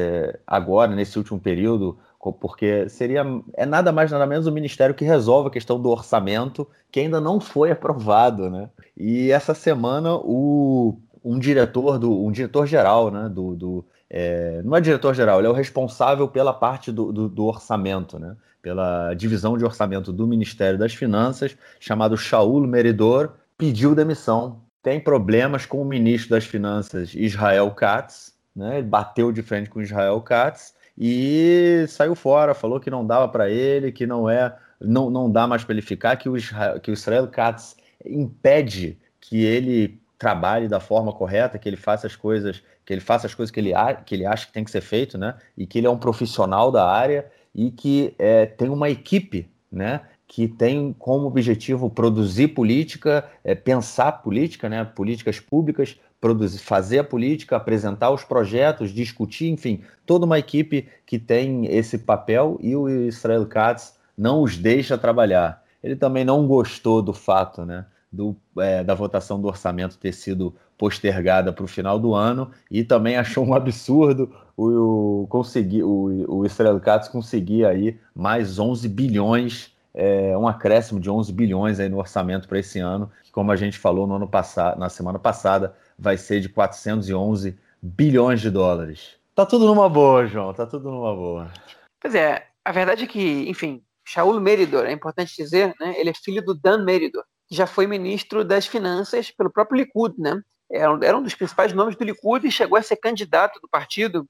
agora, nesse último período, porque seria é nada mais nada menos o ministério que resolve a questão do orçamento que ainda não foi aprovado, né? E essa semana o um diretor do um diretor geral, né? Do, do é, não é diretor geral, ele é o responsável pela parte do, do, do, orçamento, né? Pela divisão de orçamento do Ministério das Finanças, chamado Shaul Meridor, pediu demissão. Tem problemas com o ministro das Finanças Israel Katz, né? Ele bateu de frente com Israel Katz e saiu fora, falou que não dava para ele, que não é, não, não dá mais para ele ficar, que o Israel, que o Israel Katz impede que ele trabalhe da forma correta, que ele faça as coisas, que ele faça as coisas que ele, que ele acha que tem que ser feito, né? E que ele é um profissional da área e que é, tem uma equipe, né? Que tem como objetivo produzir política, é, pensar política, né? Políticas públicas produzir, fazer a política, apresentar os projetos, discutir, enfim, toda uma equipe que tem esse papel e o Israel Katz não os deixa trabalhar. Ele também não gostou do fato, né, do, é, da votação do orçamento ter sido postergada para o final do ano e também achou um absurdo o, o, conseguir, o, o Israel Katz conseguir aí mais 11 bilhões é, um acréscimo de 11 bilhões aí no orçamento para esse ano, que, como a gente falou no ano passado, na semana passada, vai ser de 411 bilhões de dólares. Tá tudo numa boa, João, tá tudo numa boa. Pois é, a verdade é que, enfim, Shaul Meridor, é importante dizer, né, ele é filho do Dan Meridor, que já foi ministro das Finanças pelo próprio Likud, né? Era, era um dos principais nomes do Likud e chegou a ser candidato do partido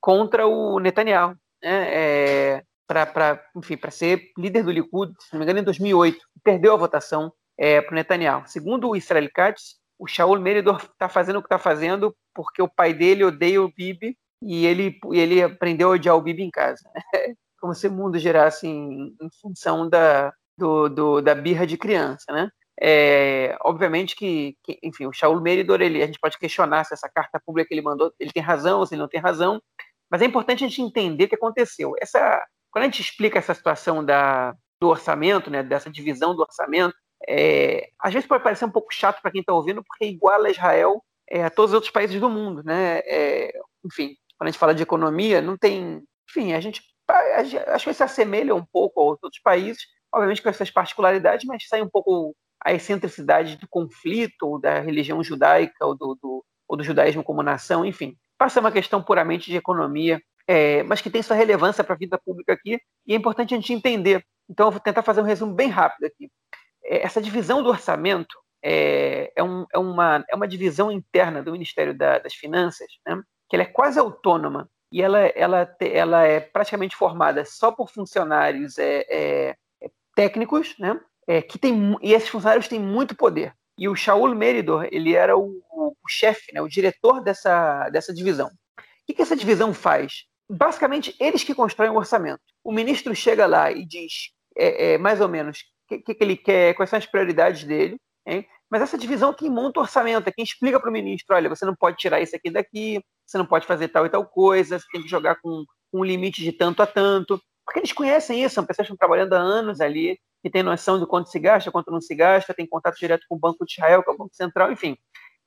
contra o Netanyahu, né? É, para enfim para ser líder do Likud, se não me engano, em 2008. Perdeu a votação é, para o Netanyahu. Segundo o Israel Katz, o Shaul Meridor está fazendo o que está fazendo porque o pai dele odeia o Bibi e ele, ele aprendeu a odiar o Bibi em casa. Como se o mundo girasse em, em função da, do, do, da birra de criança, né? É, obviamente que, que, enfim, o Shaul Meridor, ele, a gente pode questionar se essa carta pública que ele mandou, ele tem razão ou se ele não tem razão, mas é importante a gente entender o que aconteceu. Essa, quando a gente explica essa situação da, do orçamento, né, dessa divisão do orçamento, é, às vezes pode parecer um pouco chato para quem está ouvindo, porque iguala Israel é, a todos os outros países do mundo, né? É, enfim, quando a gente fala de economia, não tem, enfim, a gente acho que se assemelha um pouco aos outros países, obviamente com essas particularidades, mas sai um pouco a excentricidade do conflito ou da religião judaica ou do, do, ou do judaísmo como nação, enfim, passa uma questão puramente de economia, é, mas que tem sua relevância para a vida pública aqui e é importante a gente entender. Então, eu vou tentar fazer um resumo bem rápido aqui. É, essa divisão do orçamento é, é, um, é, uma, é uma divisão interna do Ministério da, das Finanças, né, que ela é quase autônoma e ela, ela, ela é praticamente formada só por funcionários é, é, é técnicos, né, que tem, e esses funcionários têm muito poder. E o Shaul Meridor, ele era o, o, chefe, né, o diretor dessa, dessa divisão. O que, que essa divisão faz? Basicamente, eles que constroem o orçamento. O ministro chega lá e diz, mais ou menos, que, que, ele quer, quais são as prioridades dele, hein? mas essa divisão é quem monta o orçamento, é quem explica para o ministro, olha, você não pode tirar isso aqui daqui, você não pode fazer tal e tal coisa, você tem que jogar com, com um limite de tanto a tanto, porque eles conhecem isso, são pessoas que estão trabalhando há anos ali, que têm noção de quanto se gasta, quanto não se gasta, tem contato direto com o Banco de Israel, com o Banco Central, enfim.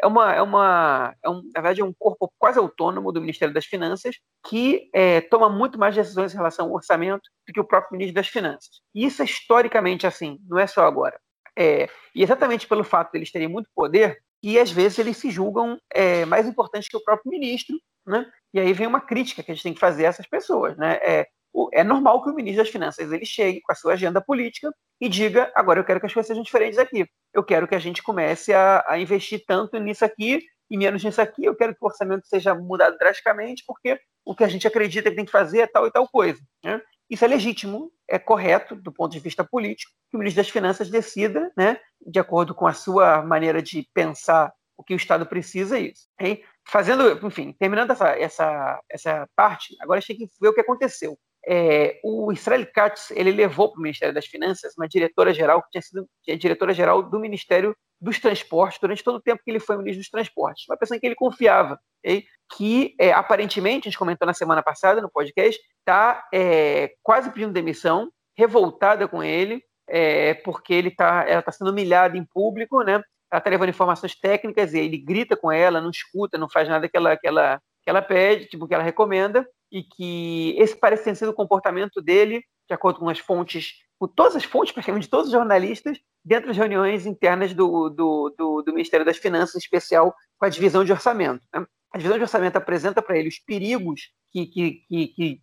É uma, é uma, é um, na verdade, é um corpo quase autônomo do Ministério das Finanças que é, toma muito mais decisões em relação ao orçamento do que o próprio Ministro das Finanças. E isso é historicamente assim, não é só agora. É, e exatamente pelo fato de eles terem muito poder, e às vezes eles se julgam é, mais importantes que o próprio ministro, né? E aí vem uma crítica que a gente tem que fazer a essas pessoas, né? É, é normal que o ministro das Finanças ele chegue com a sua agenda política e diga: agora eu quero que as coisas sejam diferentes aqui. Eu quero que a gente comece a, a investir tanto nisso aqui e menos nisso aqui. Eu quero que o orçamento seja mudado drasticamente, porque o que a gente acredita que tem que fazer é tal e tal coisa. Né? Isso é legítimo, é correto do ponto de vista político, que o ministro das Finanças decida, né, de acordo com a sua maneira de pensar o que o Estado precisa, é isso. Hein? Fazendo, enfim, terminando essa, essa, essa parte, agora a gente tem que ver o que aconteceu é, o Israel Katz ele levou para o Ministério das Finanças uma diretora-geral que tinha sido diretora-geral do Ministério dos Transportes durante todo o tempo que ele foi ministro dos Transportes, uma pessoa em que ele confiava, okay? que é, aparentemente, a gente comentou na semana passada no podcast, está é, quase pedindo demissão, revoltada com ele, é, porque ele tá, ela está sendo humilhada em público, né? ela está levando informações técnicas e ele grita com ela, não escuta, não faz nada que ela, que ela, que ela pede, tipo, que ela recomenda, e que esse parece ter sido o comportamento dele, de acordo com as fontes, com todas as fontes, praticamente todos os jornalistas, dentro das reuniões internas do, do, do, do Ministério das Finanças, em especial com a divisão de orçamento. Né? A divisão de orçamento apresenta para ele os perigos que, que, que, que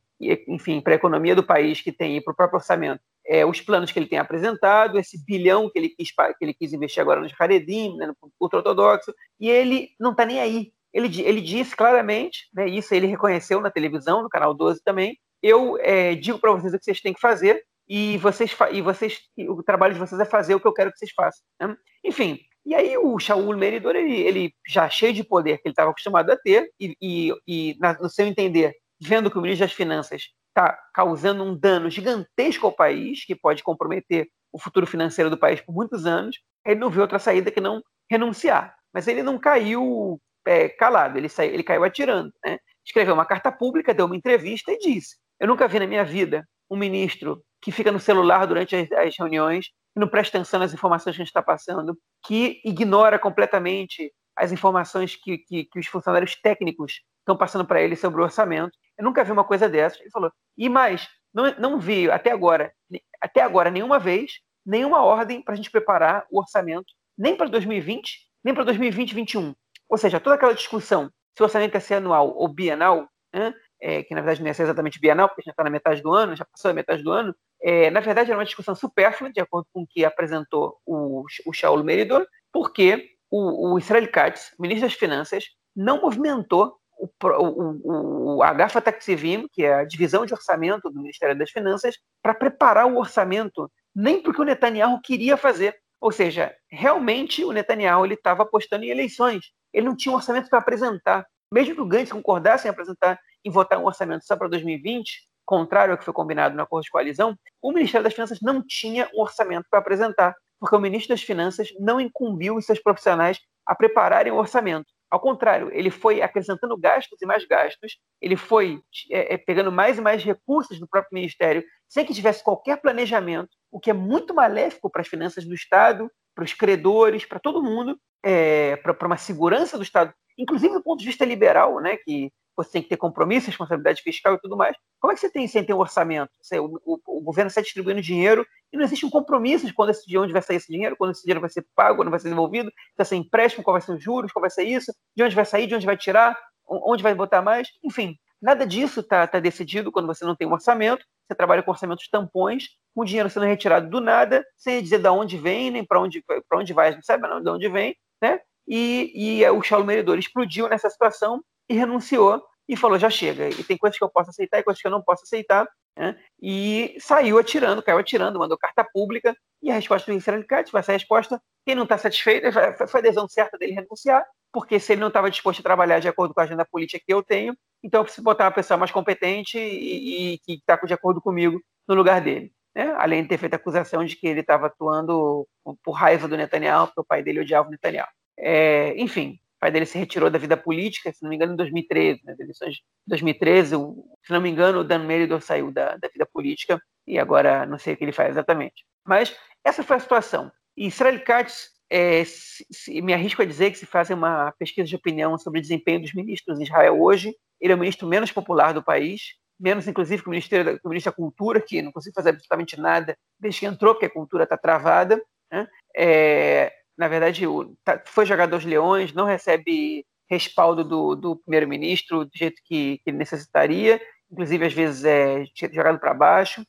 enfim, para a economia do país que tem e para o próprio orçamento, é, os planos que ele tem apresentado, esse bilhão que ele quis, que ele quis investir agora nos Haredim, né, no ultra-ortodoxo, e ele não está nem aí. Ele, ele disse claramente, né, isso ele reconheceu na televisão, no canal 12 também, eu é, digo para vocês o que vocês têm que fazer e vocês e vocês o trabalho de vocês é fazer o que eu quero que vocês façam. Né? Enfim, e aí o Shaul Meridor, ele, ele já cheio de poder que ele estava acostumado a ter, e, e, e na, no seu entender, vendo que o ministro das Finanças está causando um dano gigantesco ao país, que pode comprometer o futuro financeiro do país por muitos anos, ele não viu outra saída que não renunciar. Mas ele não caiu é, calado, ele, saiu, ele caiu atirando. Né? Escreveu uma carta pública, deu uma entrevista e disse: Eu nunca vi na minha vida um ministro que fica no celular durante as, as reuniões que não presta atenção nas informações que a gente está passando, que ignora completamente as informações que, que, que os funcionários técnicos estão passando para ele sobre o orçamento. Eu nunca vi uma coisa dessa. Ele falou, e mais, não, não vi até agora, até agora nenhuma vez, nenhuma ordem para a gente preparar o orçamento, nem para 2020, nem para 2020 2021. Ou seja, toda aquela discussão se o orçamento é ser anual ou bienal, né, é, que na verdade não é exatamente bienal, porque já está na metade do ano, já passou a metade do ano, é, na verdade era uma discussão supérflua, de acordo com o que apresentou o, o Shaul Meridor, porque o, o Israel Katz, ministro das Finanças, não movimentou o, o, o Agafa Taxivim, que é a divisão de orçamento do Ministério das Finanças, para preparar o orçamento, nem porque o Netanyahu queria fazer. Ou seja, realmente o Netanyahu estava apostando em eleições. Ele não tinha um orçamento para apresentar. Mesmo que o Gantz concordasse em apresentar em votar um orçamento só para 2020, contrário ao que foi combinado no acordo de coalizão, o Ministério das Finanças não tinha um orçamento para apresentar, porque o ministro das Finanças não incumbiu os seus profissionais a prepararem o orçamento. Ao contrário, ele foi acrescentando gastos e mais gastos, ele foi é, é, pegando mais e mais recursos do próprio ministério, sem que tivesse qualquer planejamento, o que é muito maléfico para as finanças do Estado, para os credores, para todo mundo, é, para, para uma segurança do Estado, inclusive do ponto de vista liberal, né, que você tem que ter compromisso, responsabilidade fiscal e tudo mais. Como é que você tem sem ter um orçamento? Você, o, o, o, governo está distribuindo dinheiro e não existe um compromisso de quando esse, de onde vai sair esse dinheiro, quando esse dinheiro vai ser pago, quando vai ser devolvido, se vai ser empréstimo, qual vai ser os juros, qual vai ser isso, de onde vai sair, de onde vai tirar, onde vai botar mais, enfim. Nada disso está tá decidido quando você não tem um orçamento, você trabalha com orçamentos tampões, com dinheiro sendo retirado do nada, sem dizer de onde vem, nem para onde, onde vai, não sabe não, de onde vem, né? E, e o Charles Meridor explodiu nessa situação e renunciou e falou: já chega. E tem coisas que eu posso aceitar e coisas que eu não posso aceitar. Né? E saiu atirando, caiu atirando, mandou carta pública. E a resposta do Katz vai ser a resposta: quem não está satisfeito, foi a decisão certa dele renunciar, porque se ele não estava disposto a trabalhar de acordo com a agenda política que eu tenho, então eu preciso botar uma pessoa mais competente e que está de acordo comigo no lugar dele. Né? Além de ter feito a acusação de que ele estava atuando por raiva do Netanyahu, porque o pai dele odiava o Netanyahu. É, enfim, o pai dele se retirou da vida política, se não me engano, em 2013, nas eleições de 2013. O, se não me engano, o Dan Meridor saiu da, da, vida política e agora não sei o que ele faz exatamente. Mas essa foi a situação. E Israel Katz, é, se, se, me arrisco a dizer que se fazem uma pesquisa de opinião sobre o desempenho dos ministros em Israel hoje, ele é o ministro menos popular do país, menos inclusive que o, ministério, o ministro da Cultura, que não consegue fazer absolutamente nada desde que entrou, porque a cultura está travada. Né? É, na verdade, tá, foi jogador dos leões, não recebe respaldo do, do primeiro-ministro do jeito que, que, ele necessitaria, inclusive às vezes é jogado para baixo.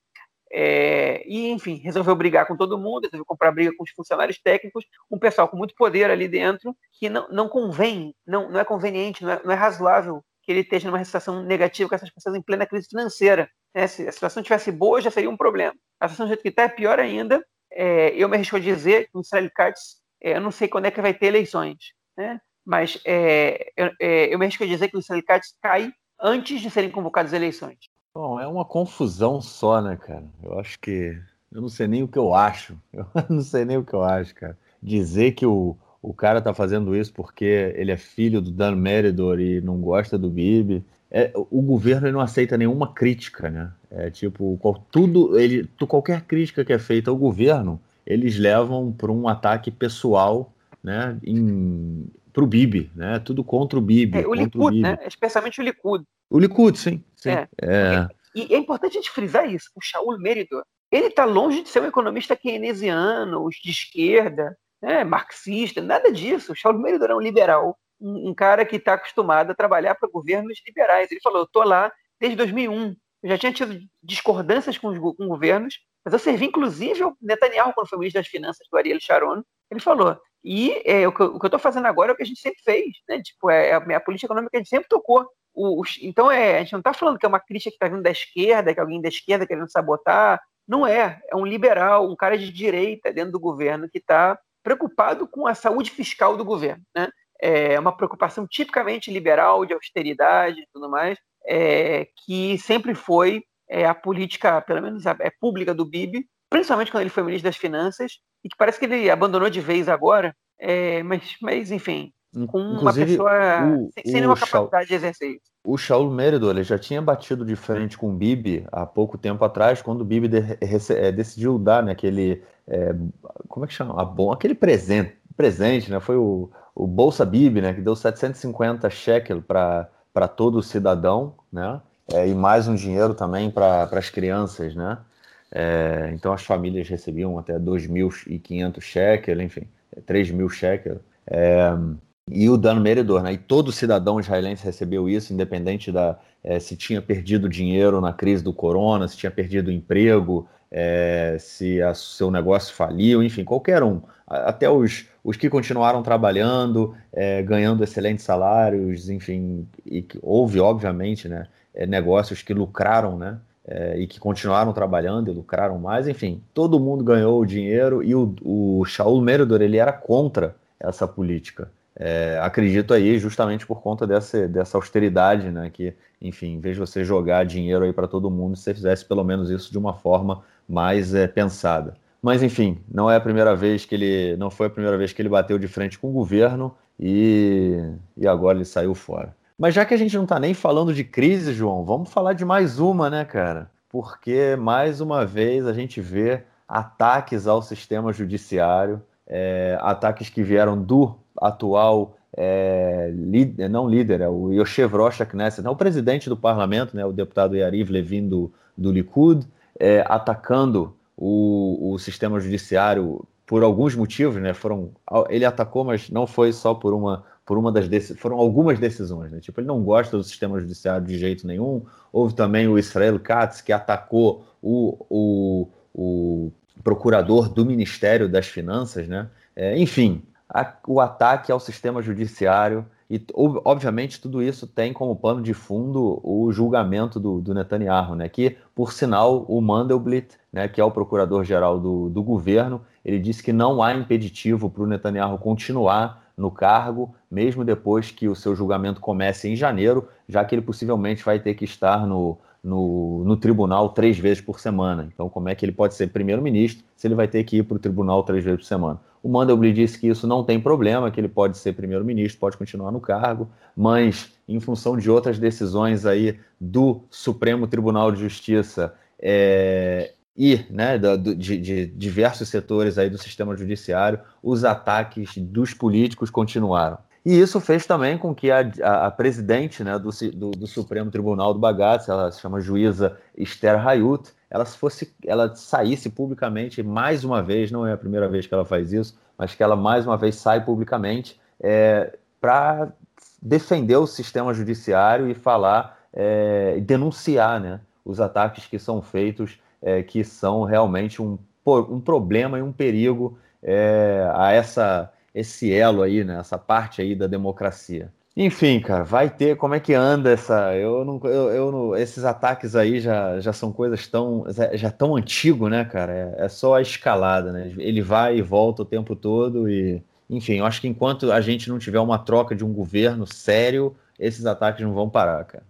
É, e, enfim, resolveu brigar com todo mundo, resolveu comprar briga com os funcionários técnicos, um pessoal com muito poder ali dentro, que não, não convém, não, não é conveniente, não é, não é razoável que ele esteja numa situação negativa com essas pessoas em plena crise financeira. Né? Se a situação tivesse boa, já seria um problema. A situação do jeito que está é pior ainda. É, eu me arrisco a dizer que o Israel Katz é, eu não sei quando é que vai ter eleições, né? mas é, eu, é, eu me arrisco a dizer que o sindicato cai antes de serem convocadas eleições. Bom, é uma confusão só, né, cara? Eu acho que. Eu não sei nem o que eu acho. Eu não sei nem o que eu acho, cara. Dizer que o, o cara tá fazendo isso porque ele é filho do Dan Meridor e não gosta do Bibi. É, o governo não aceita nenhuma crítica, né? É tipo, tudo, ele, qualquer crítica que é feita ao governo, eles levam para um ataque pessoal, né? Em, o Bibi, né? Tudo contra o Bibi. É, o Likud, né? Especialmente o Likud. O Likud, sim. sim. É. é. E é importante a gente frisar isso. O Shaul Meridor, ele está longe de ser um economista keynesiano, de esquerda, né? marxista, nada disso. O Shaul Meridor é um liberal, um, um cara que está acostumado a trabalhar para governos liberais. Ele falou, eu estou lá desde 2001. Eu já tinha tido discordâncias com, os, com governos, mas eu servi inclusive ao Netanyahu quando foi ministro das Finanças do Ariel Sharon. Ele falou, e é, o que eu estou fazendo agora é o que a gente sempre fez, né? Tipo, é, é a, a política econômica que a gente sempre tocou. O, o, então, é, a gente não está falando que é uma crítica que está vindo da esquerda, que alguém da esquerda querendo sabotar. Não é. É um liberal, um cara de direita dentro do governo que está preocupado com a saúde fiscal do governo, né? É uma preocupação tipicamente liberal, de austeridade e tudo mais, é, que sempre foi é, a política, pelo menos a, é pública do Bibi, principalmente quando ele foi ministro das Finanças, e que parece que ele abandonou de vez agora, é, mas, mas enfim, com Inclusive, uma pessoa o, sem, sem nenhuma capacidade de exercer isso. O Shaul Meredor ele já tinha batido de frente com o Bibi há pouco tempo atrás, quando o Bibi de, é, decidiu dar né, aquele. É, como é que chama? bom, aquele presente, presente, né? Foi o, o Bolsa Bibi, né? Que deu 750 shekel para todo cidadão, né? É, e mais um dinheiro também para as crianças, né? Então as famílias recebiam até 2.500 shekel, enfim, 3 mil shekel. E o dano merecedor, né? E todo cidadão israelense recebeu isso, independente da é, se tinha perdido dinheiro na crise do corona, se tinha perdido emprego, é, se o seu negócio faliu, enfim, qualquer um. Até os, os que continuaram trabalhando, é, ganhando excelentes salários, enfim, e houve, obviamente, né, negócios que lucraram, né? E que continuaram trabalhando e lucraram mais, enfim, todo mundo ganhou o dinheiro e o, o Shaul Meredor ele era contra essa política. É, acredito aí justamente por conta dessa, dessa austeridade, né? Que, enfim, em vez de você jogar dinheiro aí para todo mundo, você fizesse pelo menos isso de uma forma mais é, pensada. Mas enfim, não é a primeira vez que ele, não foi a primeira vez que ele bateu de frente com o governo e, e agora ele saiu fora. Mas já que a gente não está nem falando de crise, João, vamos falar de mais uma, né, cara? Porque mais uma vez a gente vê ataques ao sistema judiciário, é, ataques que vieram do atual é, líder, não líder, é o Yoshev Rosh Knesset, é o presidente do parlamento, né, o deputado Yariv Levin do, do Likud, é, atacando o, o sistema judiciário por alguns motivos, né? Foram, ele atacou, mas não foi só por uma, por uma das foram algumas decisões, né? Tipo, ele não gosta do sistema judiciário de jeito nenhum. Houve também o Israel Katz que atacou o, o, o procurador do Ministério das Finanças, né? É, enfim, a, o ataque ao sistema judiciário e, obviamente, tudo isso tem como pano de fundo o julgamento do, do Netanyahu, né? Que, por sinal, o Mandelblit, né, que é o procurador-geral do, do governo, ele disse que não há impeditivo para o Netanyahu continuar no cargo, mesmo depois que o seu julgamento comece em janeiro, já que ele possivelmente vai ter que estar no, no, no tribunal três vezes por semana. Então, como é que ele pode ser primeiro-ministro se ele vai ter que ir para o tribunal três vezes por semana? O Mandelblit disse que isso não tem problema, que ele pode ser primeiro-ministro, pode continuar no cargo, mas em função de outras decisões aí do Supremo Tribunal de Justiça é, e né, de, de, diversos setores aí do sistema judiciário, os ataques dos políticos continuaram. E isso fez também com que a, a, a presidente né, do, do, do, Supremo Tribunal do Bagaço, ela se chama juíza Esther Hayut, ela fosse, ela saísse publicamente mais uma vez, não é a primeira vez que ela faz isso, mas que ela mais uma vez sai publicamente é, para defender o sistema judiciário e falar é, denunciar né, os ataques que são feitos, é, que são realmente um, um problema e um perigo é, a essa esse elo aí, né, essa parte aí da democracia. Enfim, cara, vai ter como é que anda essa. Eu não, eu, eu não, esses ataques aí já, já são coisas tão já tão antigo, né, cara? É, é, só a escalada, né? Ele vai e volta o tempo todo e, enfim, eu acho que enquanto a gente não tiver uma troca de um governo sério, esses ataques não vão parar, cara.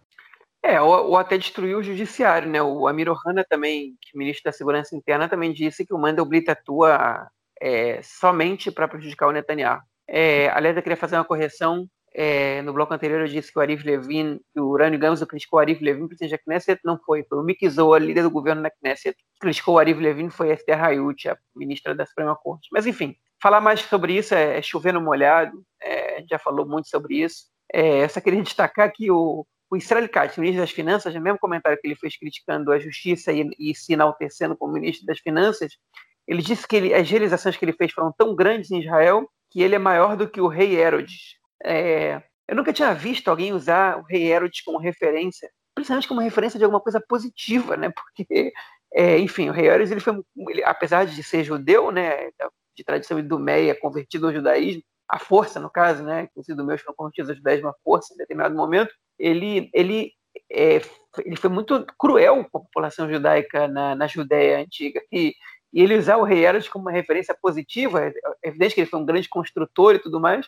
É, ou, ou até destruiu o judiciário, né? O Amir Ohana também, que é ministro da Segurança Interna, também disse que o Mandelblit atua é, somente para prejudicar o Netanyahu. É, aliás, eu queria fazer uma correção é, no bloco anterior eu disse que o Arif Levin, que o Urânio Gamos criticou o Arif Levin presidente da Knesset, não foi. Foi o Miki líder do governo da Knesset, que criticou o Arif Levin, foi a Esther Hayut, a ministra da Suprema Corte. Mas, enfim, falar mais sobre isso é, é chover no molhado. É, já falou muito sobre isso. É, só queria destacar que o, o Israel Katz, ministro das Finanças, no mesmo comentário que ele fez criticando a justiça e, e se enaltecendo como ministro das Finanças, ele disse que ele, as realizações que ele fez foram tão grandes em Israel que ele é maior do que o rei Herodes. É, eu nunca tinha visto alguém usar o rei Herodes como referência, principalmente como referência de alguma coisa positiva, né? Porque, é, enfim, o rei Herodes, ele foi, ele, apesar de ser judeu, né, de tradição idumeia, convertido ao judaísmo, a força, no caso, né, que os idumeus foram convertidos ao judaísmo à força em determinado momento, ele, ele, é, ele foi muito cruel com a população judaica na, na Judéia antiga. E, e ele usar o rei Herodes como uma referência positiva, é, evidente que ele foi um grande construtor e tudo mais,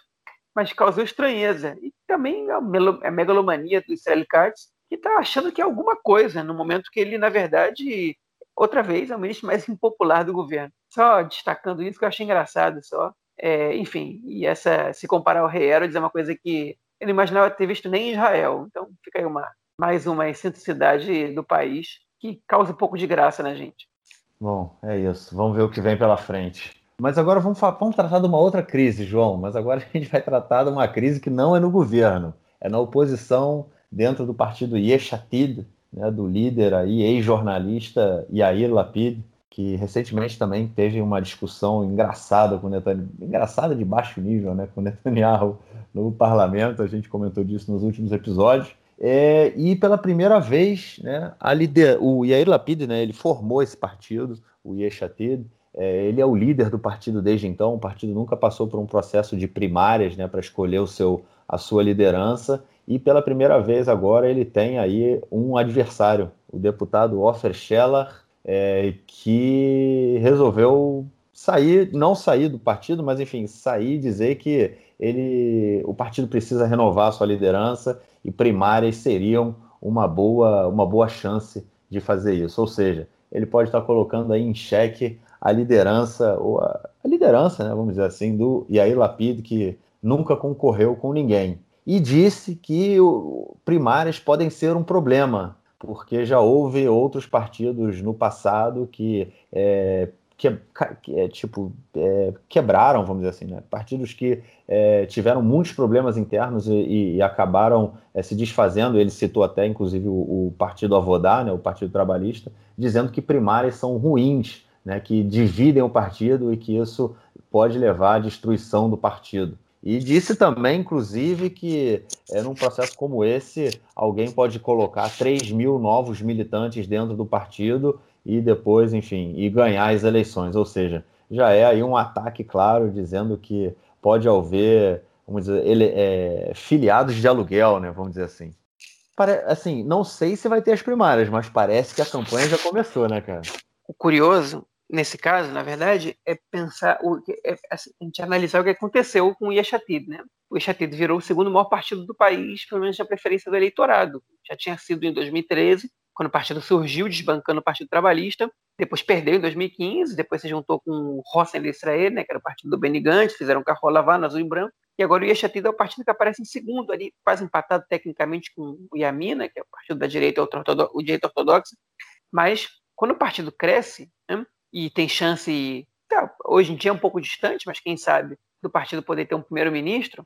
mas causou estranheza. E também a megalomania do Israel Katz, que está achando que é alguma coisa, no momento que ele, na verdade, outra vez, é o ministro mais impopular do governo. Só destacando isso, que eu achei engraçado só. É, enfim, e essa, se comparar ao rei Herodes é uma coisa que eu não imaginava ter visto nem em Israel. Então fica aí uma, mais uma excentricidade do país que causa um pouco de graça na gente. Bom, é isso. Vamos ver o que vem pela frente. Mas agora vamos, vamos tratar de uma outra crise, João. Mas agora a gente vai tratar de uma crise que não é no governo, é na oposição dentro do partido Yeshatid, né, do líder aí, ex-jornalista Yair Lapid, que recentemente também teve uma discussão engraçada com Netanyahu, engraçada de baixo nível, né, com Netanyahu no parlamento, a gente comentou disso nos últimos episódios. É, e pela primeira vez, né, lider, o Yair Lapid, né, ele formou esse partido, o Yeshatid, é, ele é o líder do partido desde então. O partido nunca passou por um processo de primárias né, para escolher o seu, a sua liderança. E pela primeira vez agora ele tem aí um adversário, o deputado Ofer Scheller, é, que resolveu sair, não sair do partido, mas enfim, sair e dizer que ele, o partido precisa renovar sua liderança e primárias seriam uma boa, uma boa chance de fazer isso. Ou seja, ele pode estar colocando aí em xeque a liderança, ou a, a liderança, né, vamos dizer assim, do Yair Lapid, que nunca concorreu com ninguém. E disse que o, primárias podem ser um problema, porque já houve outros partidos no passado que é, que, que é, tipo, é, quebraram, vamos dizer assim, né? partidos que é, tiveram muitos problemas internos e, e acabaram é, se desfazendo. Ele citou até, inclusive, o, o Partido Avodá, né? o Partido Trabalhista, dizendo que primárias são ruins né, que dividem o partido e que isso pode levar à destruição do partido. E disse também, inclusive, que é, num processo como esse, alguém pode colocar 3 mil novos militantes dentro do partido e depois, enfim, e ganhar as eleições. Ou seja, já é aí um ataque claro dizendo que pode haver, vamos dizer, ele, é, filiados de aluguel, né? Vamos dizer assim. Pare assim, não sei se vai ter as primárias, mas parece que a campanha já começou, né, cara? O curioso nesse caso, na verdade, é pensar, o, é, assim, a gente analisar o que aconteceu com o Yeshatid, né? O Yeshatid virou o segundo maior partido do país, pelo menos na preferência do eleitorado. Já tinha sido em 2013, quando o partido surgiu, desbancando o Partido Trabalhista. Depois perdeu em 2015, depois se juntou com o Hossein Israel, né, que era o partido do Benny Gantz, fizeram carro lavar no azul e branco. E agora o Yeshatid é o partido que aparece em segundo ali, quase empatado tecnicamente com o Yamina, que é o partido da direita, o direito ortodoxo. Mas quando o partido cresce, né, e tem chance, tá, hoje em dia é um pouco distante, mas quem sabe, do partido poder ter um primeiro-ministro,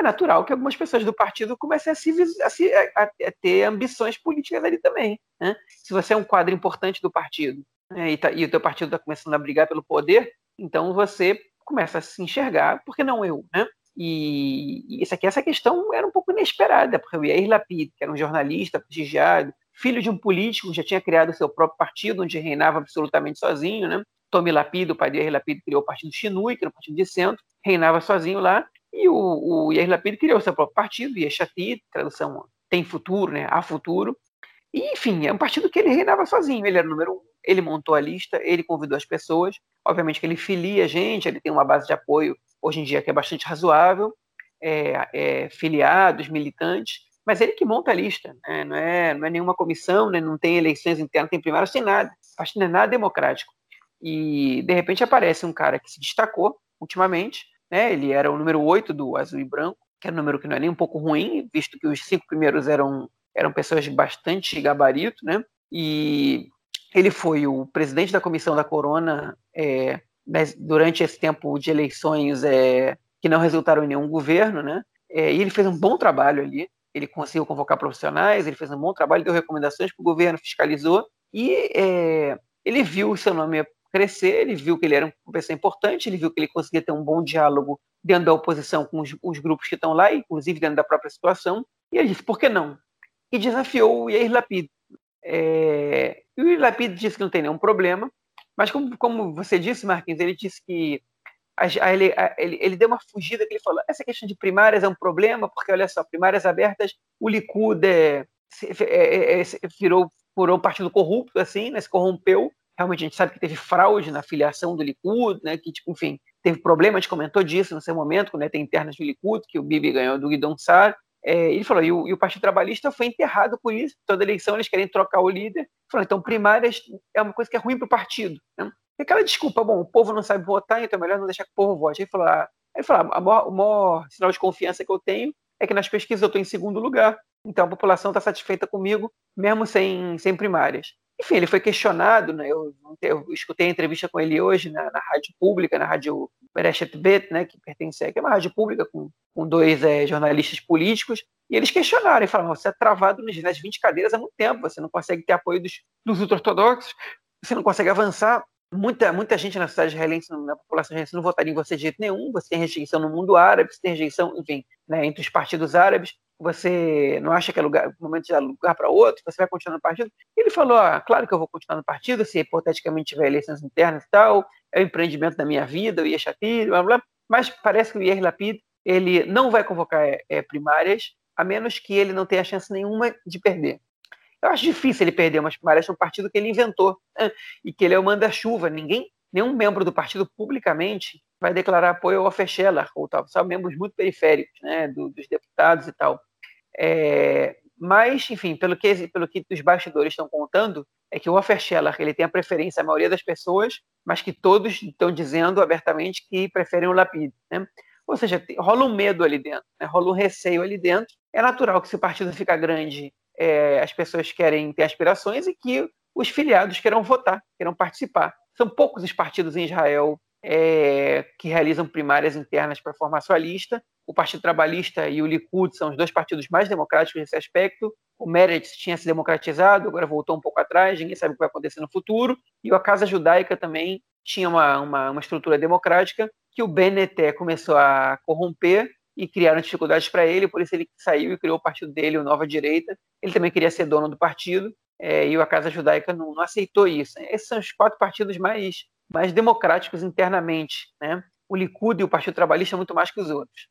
é natural que algumas pessoas do partido comecem a, se, a, se, a, a ter ambições políticas ali também. Né? Se você é um quadro importante do partido né, e, tá, e, o teu partido está começando a brigar pelo poder, então você começa a se enxergar, por que não eu? Né? E, e aqui, essa questão era um pouco inesperada, porque o Yair Lapid, que era um jornalista prestigiado, filho de um político, já tinha criado seu próprio partido, onde reinava absolutamente sozinho, né? Tomi Lapid, o pai de Yair Lapid, criou o partido Shinui, que era o partido de centro, reinava sozinho lá, e o, o Yair Lapid criou seu próprio partido, Yeshati, tradução tem futuro, né? Há futuro. E, enfim, é um partido que ele reinava sozinho, ele era o número um, ele montou a lista, ele convidou as pessoas, obviamente que ele filia gente, ele tem uma base de apoio, hoje em dia, que é bastante razoável, é, é, filiados, militantes, mas ele que monta a lista, né? não, é, não é nenhuma comissão, né? não tem eleições internas, tem primárias, tem nada. Acho que não é nada democrático. E, de repente, aparece um cara que se destacou ultimamente, né? ele era o número 8 do Azul e Branco, que é um número que não é nem um pouco ruim, visto que os cinco primeiros eram, eram pessoas de bastante gabarito, né? e ele foi o presidente da comissão da Corona é, durante esse tempo de eleições é, que não resultaram em nenhum governo, né? É, e ele fez um bom trabalho ali. Ele conseguiu convocar profissionais, ele fez um bom trabalho, deu recomendações para o governo, fiscalizou e é, ele viu o seu nome crescer, ele viu que ele era uma pessoa importante, ele viu que ele conseguia ter um bom diálogo dentro da oposição com os, os grupos que estão lá, inclusive dentro da própria situação, e ele disse, por que não? E desafiou o Yair Lapid. É, e o Yair Lapid disse que não tem nenhum problema, mas como, como você disse, Marquinhos, ele disse que a, ele, a, ele, ele, deu uma fugida que ele falou, essa questão de primárias é um problema, porque olha só, primárias abertas, o Likud é, é, é, virou, virou um partido corrupto, assim, né, se corrompeu, realmente a gente sabe que teve fraude na filiação do Likud, né, que, tipo, enfim, teve problema, a gente comentou disso no seu momento, quando né, tem internas do Likud, que o Bibi ganhou do Guidon Sar, é, ele falou, e o, e o, Partido Trabalhista foi enterrado por isso, toda eleição eles querem trocar o líder, falou, então primárias é uma coisa que é ruim para o partido, né? E aquela desculpa, bom, o povo não sabe votar, então é melhor não deixar que o povo vote. Aí ele falou, ah, ele falou ah, maior, o maior sinal de confiança que eu tenho é que nas pesquisas eu estou em segundo lugar, então a população está satisfeita comigo, mesmo sem, sem primárias. Enfim, ele foi questionado, né? eu, eu escutei a entrevista com ele hoje na, na rádio pública, na rádio Bereshet Bet, né, que pertence a, que é uma rádio pública com, com dois é, jornalistas políticos, e eles questionaram, e falaram, você é travado nas 20 cadeiras há muito tempo, você não consegue ter apoio dos, dos ultra-ortodoxos, você não consegue avançar, muita, muita gente na sociedade israelense, na população israelense, não votaria em você de jeito nenhum, você tem rejeição no mundo árabe, você tem rejeição, enfim, né, entre os partidos árabes, você não acha que é lugar, momento de lugar para outro, você vai continuar no partido? Ele falou, ah, claro que eu vou continuar no partido, se hipoteticamente tiver eleições internas e tal, é o empreendimento da minha vida, o Yeshatir, blá, blá, mas parece que o Yair Lapid, ele não vai convocar é, primárias, a menos que ele não tenha chance nenhuma de perder. Eu acho difícil ele perder umas primárias um partido que ele inventou, né? e que ele é o manda-chuva, ninguém, nenhum membro do partido publicamente vai declarar apoio ao Ofer ou tal, só membros muito periféricos, né, do, dos deputados e tal. É, mas, enfim, pelo que, pelo que os bastidores estão contando, é que o Offerscheller ele tem a preferência, a maioria das pessoas, mas que todos estão dizendo abertamente que preferem o Lapid. Né? Ou seja, rola um medo ali dentro, né? rola um receio ali dentro. É natural que se o partido fica grande, é, as pessoas querem ter aspirações e que os filiados queiram votar, queiram participar. São poucos os partidos em Israel é, que realizam primárias internas para formar sua lista. O Partido Trabalhista e o Likud são os dois partidos mais democráticos nesse aspecto. O Meretz tinha se democratizado, agora voltou um pouco atrás, ninguém sabe o que vai acontecer no futuro. E a Casa Judaica também tinha uma, uma, uma estrutura democrática que o Beneté começou a corromper e criaram dificuldades para ele, por isso ele saiu e criou o partido dele, o Nova Direita. Ele também queria ser dono do partido, é, e a Casa Judaica não, não, aceitou isso. Esses são os quatro partidos mais mais democráticos internamente. Né? O Likud e o Partido Trabalhista muito mais que os outros.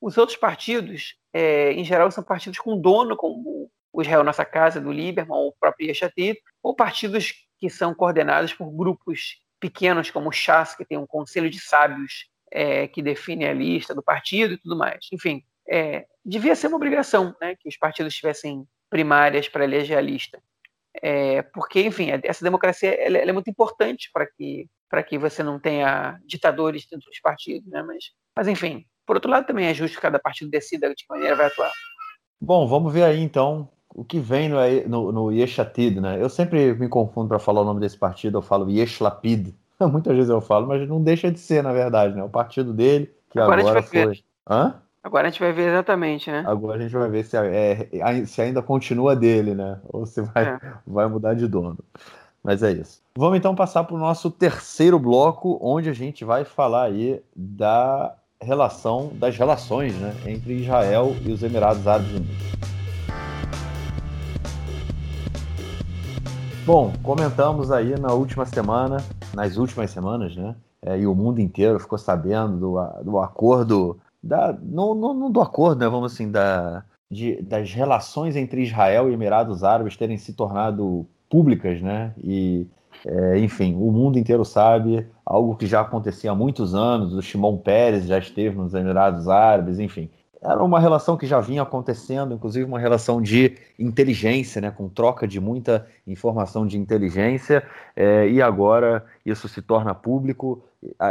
Os outros partidos, é, em geral, são partidos com dono, como o Israel Nossa Casa, do Lieberman, ou o próprio Yeshatit, ou partidos que são coordenados por grupos pequenos, como o Chas, que tem um conselho de sábios é, que define a lista do partido e tudo mais. Enfim, é, devia ser uma obrigação né, que os partidos tivessem primárias para eleger a lista. É, porque, enfim, essa democracia ela, ela é muito importante para que para que você não tenha ditadores dentro dos partidos, né? Mas, mas enfim, por outro lado também é justo que cada partido decida de que maneira vai atuar. Bom, vamos ver aí então o que vem no, no, no Yeshatid, né? Eu sempre me confundo para falar o nome desse partido, eu falo Yeshlapid. Muitas vezes eu falo, mas não deixa de ser, na verdade, né? O partido dele, que agora, agora foi. Ver. Hã? Agora a gente vai ver exatamente, né? Agora a gente vai ver se, é, se ainda continua dele, né? Ou se vai, é. vai mudar de dono. Mas é isso. Vamos então passar para o nosso terceiro bloco, onde a gente vai falar aí da relação, das relações né, entre Israel e os Emirados Árabes Unidos. Bom, comentamos aí na última semana, nas últimas semanas, né? É, e o mundo inteiro ficou sabendo do, do acordo, da, não, não, não do acordo, né? Vamos assim, da, de, das relações entre Israel e Emirados Árabes terem se tornado públicas, né? E, é, enfim, o mundo inteiro sabe, algo que já acontecia há muitos anos, o Shimon Peres já esteve nos Emirados Árabes, enfim. Era uma relação que já vinha acontecendo, inclusive uma relação de inteligência, né, com troca de muita informação de inteligência, é, e agora isso se torna público.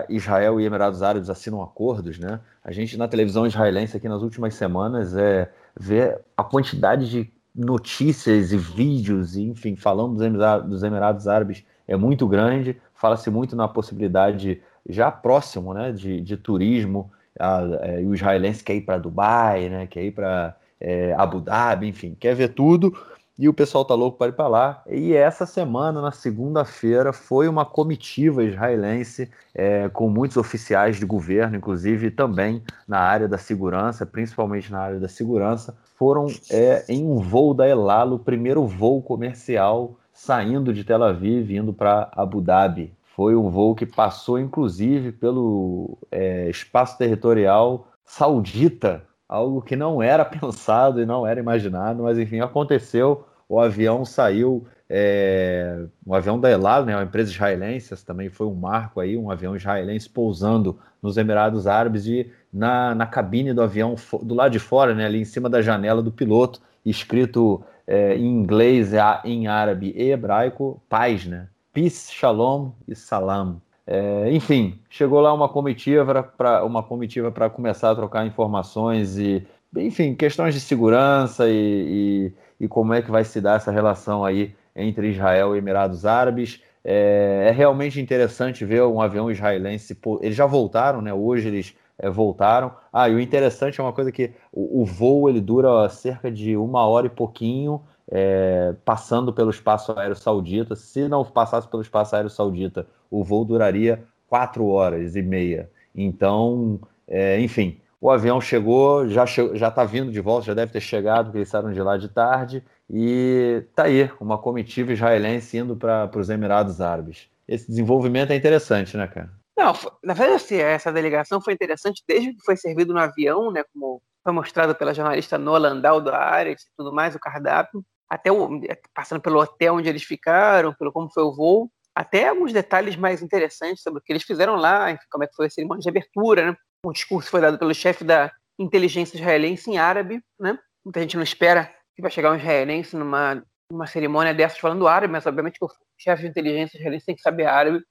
Israel e Emirados Árabes assinam acordos, né? A gente na televisão israelense aqui nas últimas semanas é, vê a quantidade de notícias e vídeos, e, enfim, falando dos Emirados, dos Emirados Árabes é muito grande. Fala-se muito na possibilidade já próximo né, de, de turismo a, é, o israelense quer ir para Dubai, né? Quer ir para é, Abu Dhabi, enfim, quer ver tudo. E o pessoal tá louco para ir para lá. E essa semana, na segunda-feira, foi uma comitiva israelense é, com muitos oficiais de governo, inclusive também na área da segurança, principalmente na área da segurança, foram é, em um voo da Elalo, o primeiro voo comercial saindo de Tel Aviv, indo para Abu Dhabi. Foi um voo que passou, inclusive, pelo é, espaço territorial saudita, algo que não era pensado e não era imaginado, mas enfim, aconteceu o avião saiu, é, um avião da Elal, né, uma empresa israelense, também foi um marco aí, um avião israelense pousando nos Emirados Árabes e na, na cabine do avião, do lado de fora, né, ali em cima da janela do piloto, escrito é, em inglês, em árabe e hebraico, paz, né? Peace, shalom e salam. É, enfim, chegou lá uma comitiva para uma comitiva para começar a trocar informações e, enfim, questões de segurança e, e e como é que vai se dar essa relação aí entre Israel e Emirados Árabes. É, é realmente interessante ver um avião israelense. Eles já voltaram, né? Hoje eles é, voltaram. Ah, e o interessante é uma coisa que o, o voo ele dura cerca de uma hora e pouquinho, é, passando pelo espaço aéreo saudita. Se não passasse pelo espaço aéreo saudita, o voo duraria quatro horas e meia. Então, é, enfim, o avião chegou, já está vindo de volta, já deve ter chegado, porque eles saíram de lá de tarde. E tá aí, uma comitiva israelense indo para os Emirados Árabes. Esse desenvolvimento é interessante, né, cara? Não, na verdade, assim, essa delegação foi interessante desde que foi servido no avião, né, como foi mostrado pela jornalista Noa Landau do Ares e tudo mais, o cardápio, até o, passando pelo hotel onde eles ficaram, pelo como foi o voo, até alguns detalhes mais interessantes sobre o que eles fizeram lá, enfim, como é que foi a cerimônia de abertura, né? O discurso foi dado pelo chefe da inteligência israelense em árabe, né? Muita gente não espera que vai chegar um israelense numa, numa cerimônia dessas falando árabe, mas obviamente o chefe de inteligência israelense tem que saber árabe.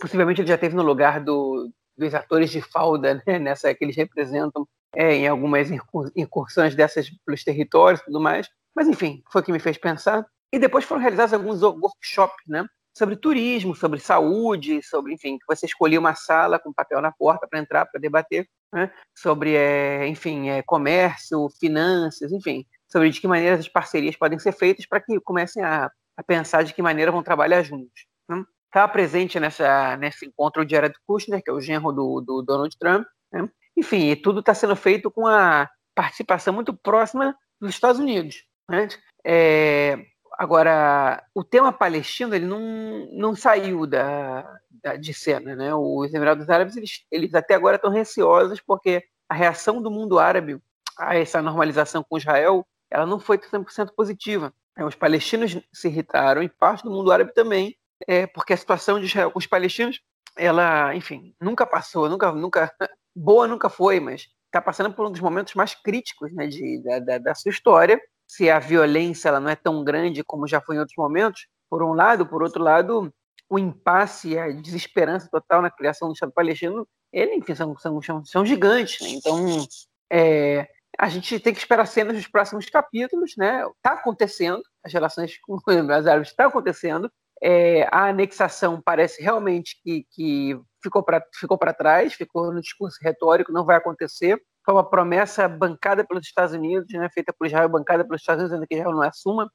Possivelmente ele já teve no lugar do, dos atores de falda, né? Nessa que eles representam é, em algumas incursões dessas pelos territórios e tudo mais. Mas enfim, foi o que me fez pensar. E depois foram realizados alguns workshops, né? Sobre turismo, sobre saúde, sobre, enfim, você escolhia uma sala com papel na porta para entrar, para debater, né? sobre, é, enfim, é, comércio, finanças, enfim, sobre de que maneira as parcerias podem ser feitas para que comecem a, a, pensar de que maneira vão trabalhar juntos. Né? Estava presente nessa, nesse encontro o Jared Kushner, que é o genro do, do Donald Trump, né? enfim, tudo está sendo feito com a participação muito próxima dos Estados Unidos. Né? É, Agora, o tema palestino ele não, não saiu da, da, de cena. Né? Os Emirados Árabes eles, eles até agora estão receosos porque a reação do mundo árabe a essa normalização com Israel ela não foi 100% positiva. É, os palestinos se irritaram e parte do mundo árabe também, é, porque a situação de Israel com os palestinos, ela, enfim, nunca passou, nunca, nunca boa nunca foi, mas está passando por um dos momentos mais críticos né, de, da, da, da sua história se a violência ela não é tão grande como já foi em outros momentos, por um lado, por outro lado, o impasse e a desesperança total na criação do Estado palestino, ele, enfim, são, são, são, gigantes. Né? Então, é, a gente tem que esperar cenas dos próximos capítulos, né? Está acontecendo, as relações com os árabes estão acontecendo. É, a anexação parece realmente que, que ficou para ficou trás, ficou no discurso retórico, não vai acontecer foi uma promessa bancada pelos Estados Unidos, né, feita por Israel, bancada pelos Estados Unidos, ainda que Israel não assuma,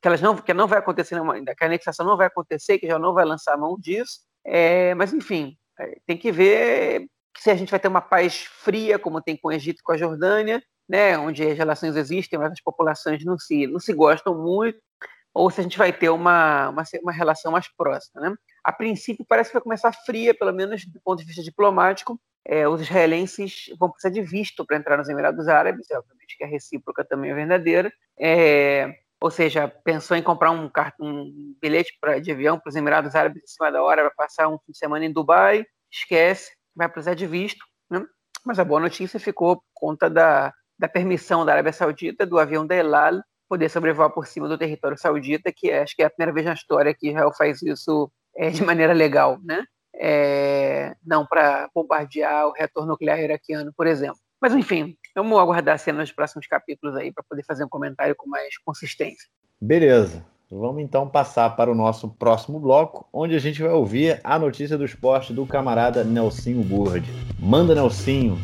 que, elas não, que não vai acontecer, que a anexação não vai acontecer, que Israel não vai lançar a mão disso. É, mas, enfim, é, tem que ver se a gente vai ter uma paz fria, como tem com o Egito e com a Jordânia, né, onde as relações existem, mas as populações não se, não se gostam muito, ou se a gente vai ter uma, uma, uma relação mais próxima. Né? A princípio, parece que vai começar fria, pelo menos do ponto de vista diplomático, é, os israelenses vão precisar de visto para entrar nos Emirados Árabes, é obviamente que a recíproca também é verdadeira. É, ou seja, pensou em comprar um, um bilhete pra, de avião para os Emirados Árabes em cima da hora para passar um fim de semana em Dubai, esquece, vai precisar de visto. Né? Mas a boa notícia ficou por conta da, da permissão da Arábia Saudita do avião da Elal poder sobrevoar por cima do território saudita, que é, acho que é a primeira vez na história que Israel faz isso é, de maneira legal, né? é, não para bombardear o reator nuclear iraquiano, por exemplo. Mas, enfim, vamos aguardar a cena nos próximos capítulos aí para poder fazer um comentário com mais consistência. Beleza. Vamos então passar para o nosso próximo bloco, onde a gente vai ouvir a notícia do esporte do camarada Nelsinho Burd. Manda, Nelsinho!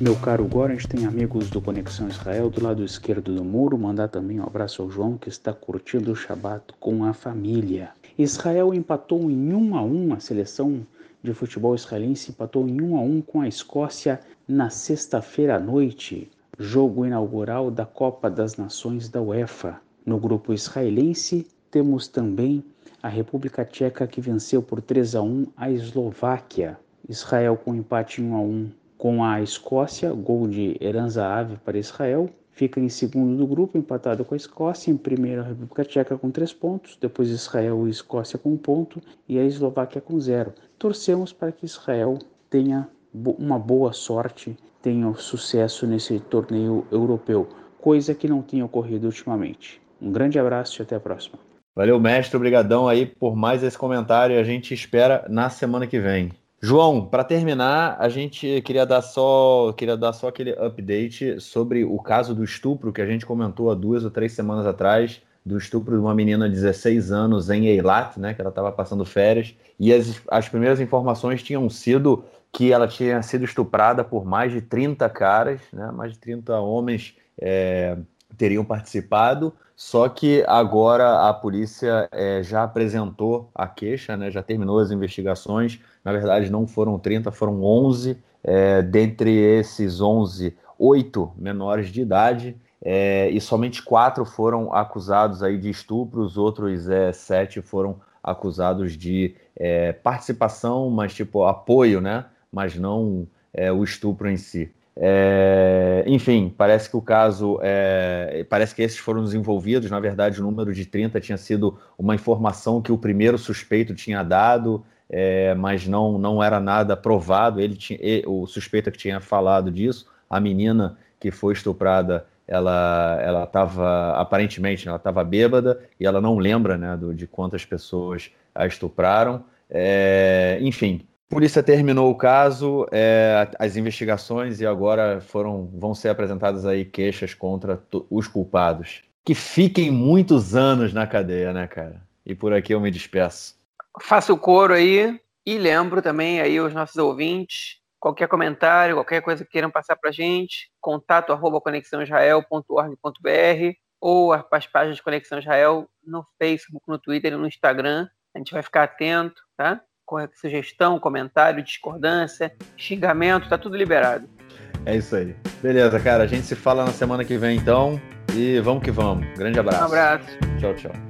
Meu caro Gorens tem amigos do Conexão Israel do lado esquerdo do muro. Mandar também um abraço ao João que está curtindo o Shabat com a família. Israel empatou em 1 a 1 a seleção de futebol israelense empatou em 1 a 1 com a Escócia na sexta-feira à noite, jogo inaugural da Copa das Nações da UEFA. No grupo israelense temos também a República Tcheca que venceu por 3 a 1 a Eslováquia. Israel com empate 1 a 1 com a Escócia, gol de Eranza Ave para Israel. Fica em segundo do grupo, empatado com a Escócia. Em primeiro, a República Tcheca com três pontos. Depois, Israel e Escócia com um ponto. E a Eslováquia com zero. Torcemos para que Israel tenha uma boa sorte, tenha sucesso nesse torneio europeu, coisa que não tinha ocorrido ultimamente. Um grande abraço e até a próxima. Valeu, mestre. Obrigadão aí por mais esse comentário. A gente espera na semana que vem. João, para terminar, a gente queria dar só queria dar só aquele update sobre o caso do estupro que a gente comentou há duas ou três semanas atrás, do estupro de uma menina de 16 anos em Eilat, né, que ela estava passando férias, e as, as primeiras informações tinham sido que ela tinha sido estuprada por mais de 30 caras, né, mais de 30 homens é, teriam participado, só que agora a polícia é, já apresentou a queixa, né, já terminou as investigações. Na verdade, não foram 30, foram 11. É, dentre esses 11, oito menores de idade. É, e somente quatro foram acusados aí de estupro, os outros é, sete foram acusados de é, participação, mas tipo apoio, né? Mas não é, o estupro em si. É, enfim, parece que o caso, é, parece que esses foram desenvolvidos. Na verdade, o número de 30 tinha sido uma informação que o primeiro suspeito tinha dado, é, mas não, não era nada provado. Ele tinha, o suspeito que tinha falado disso, a menina que foi estuprada, ela ela estava aparentemente ela estava bêbada e ela não lembra né, do, de quantas pessoas a estupraram. É, enfim, polícia terminou o caso, é, as investigações e agora foram, vão ser apresentadas aí queixas contra os culpados. Que fiquem muitos anos na cadeia, né, cara? E por aqui eu me despeço. Faça o coro aí e lembro também aí os nossos ouvintes, qualquer comentário, qualquer coisa que queiram passar para gente, contato arroba conexãoisrael.org.br ou as páginas de Conexão Israel no Facebook, no Twitter e no Instagram. A gente vai ficar atento, tá? Sugestão, comentário, discordância, xingamento, tá tudo liberado. É isso aí. Beleza, cara. A gente se fala na semana que vem então. E vamos que vamos. Grande abraço. Um abraço. Tchau, tchau.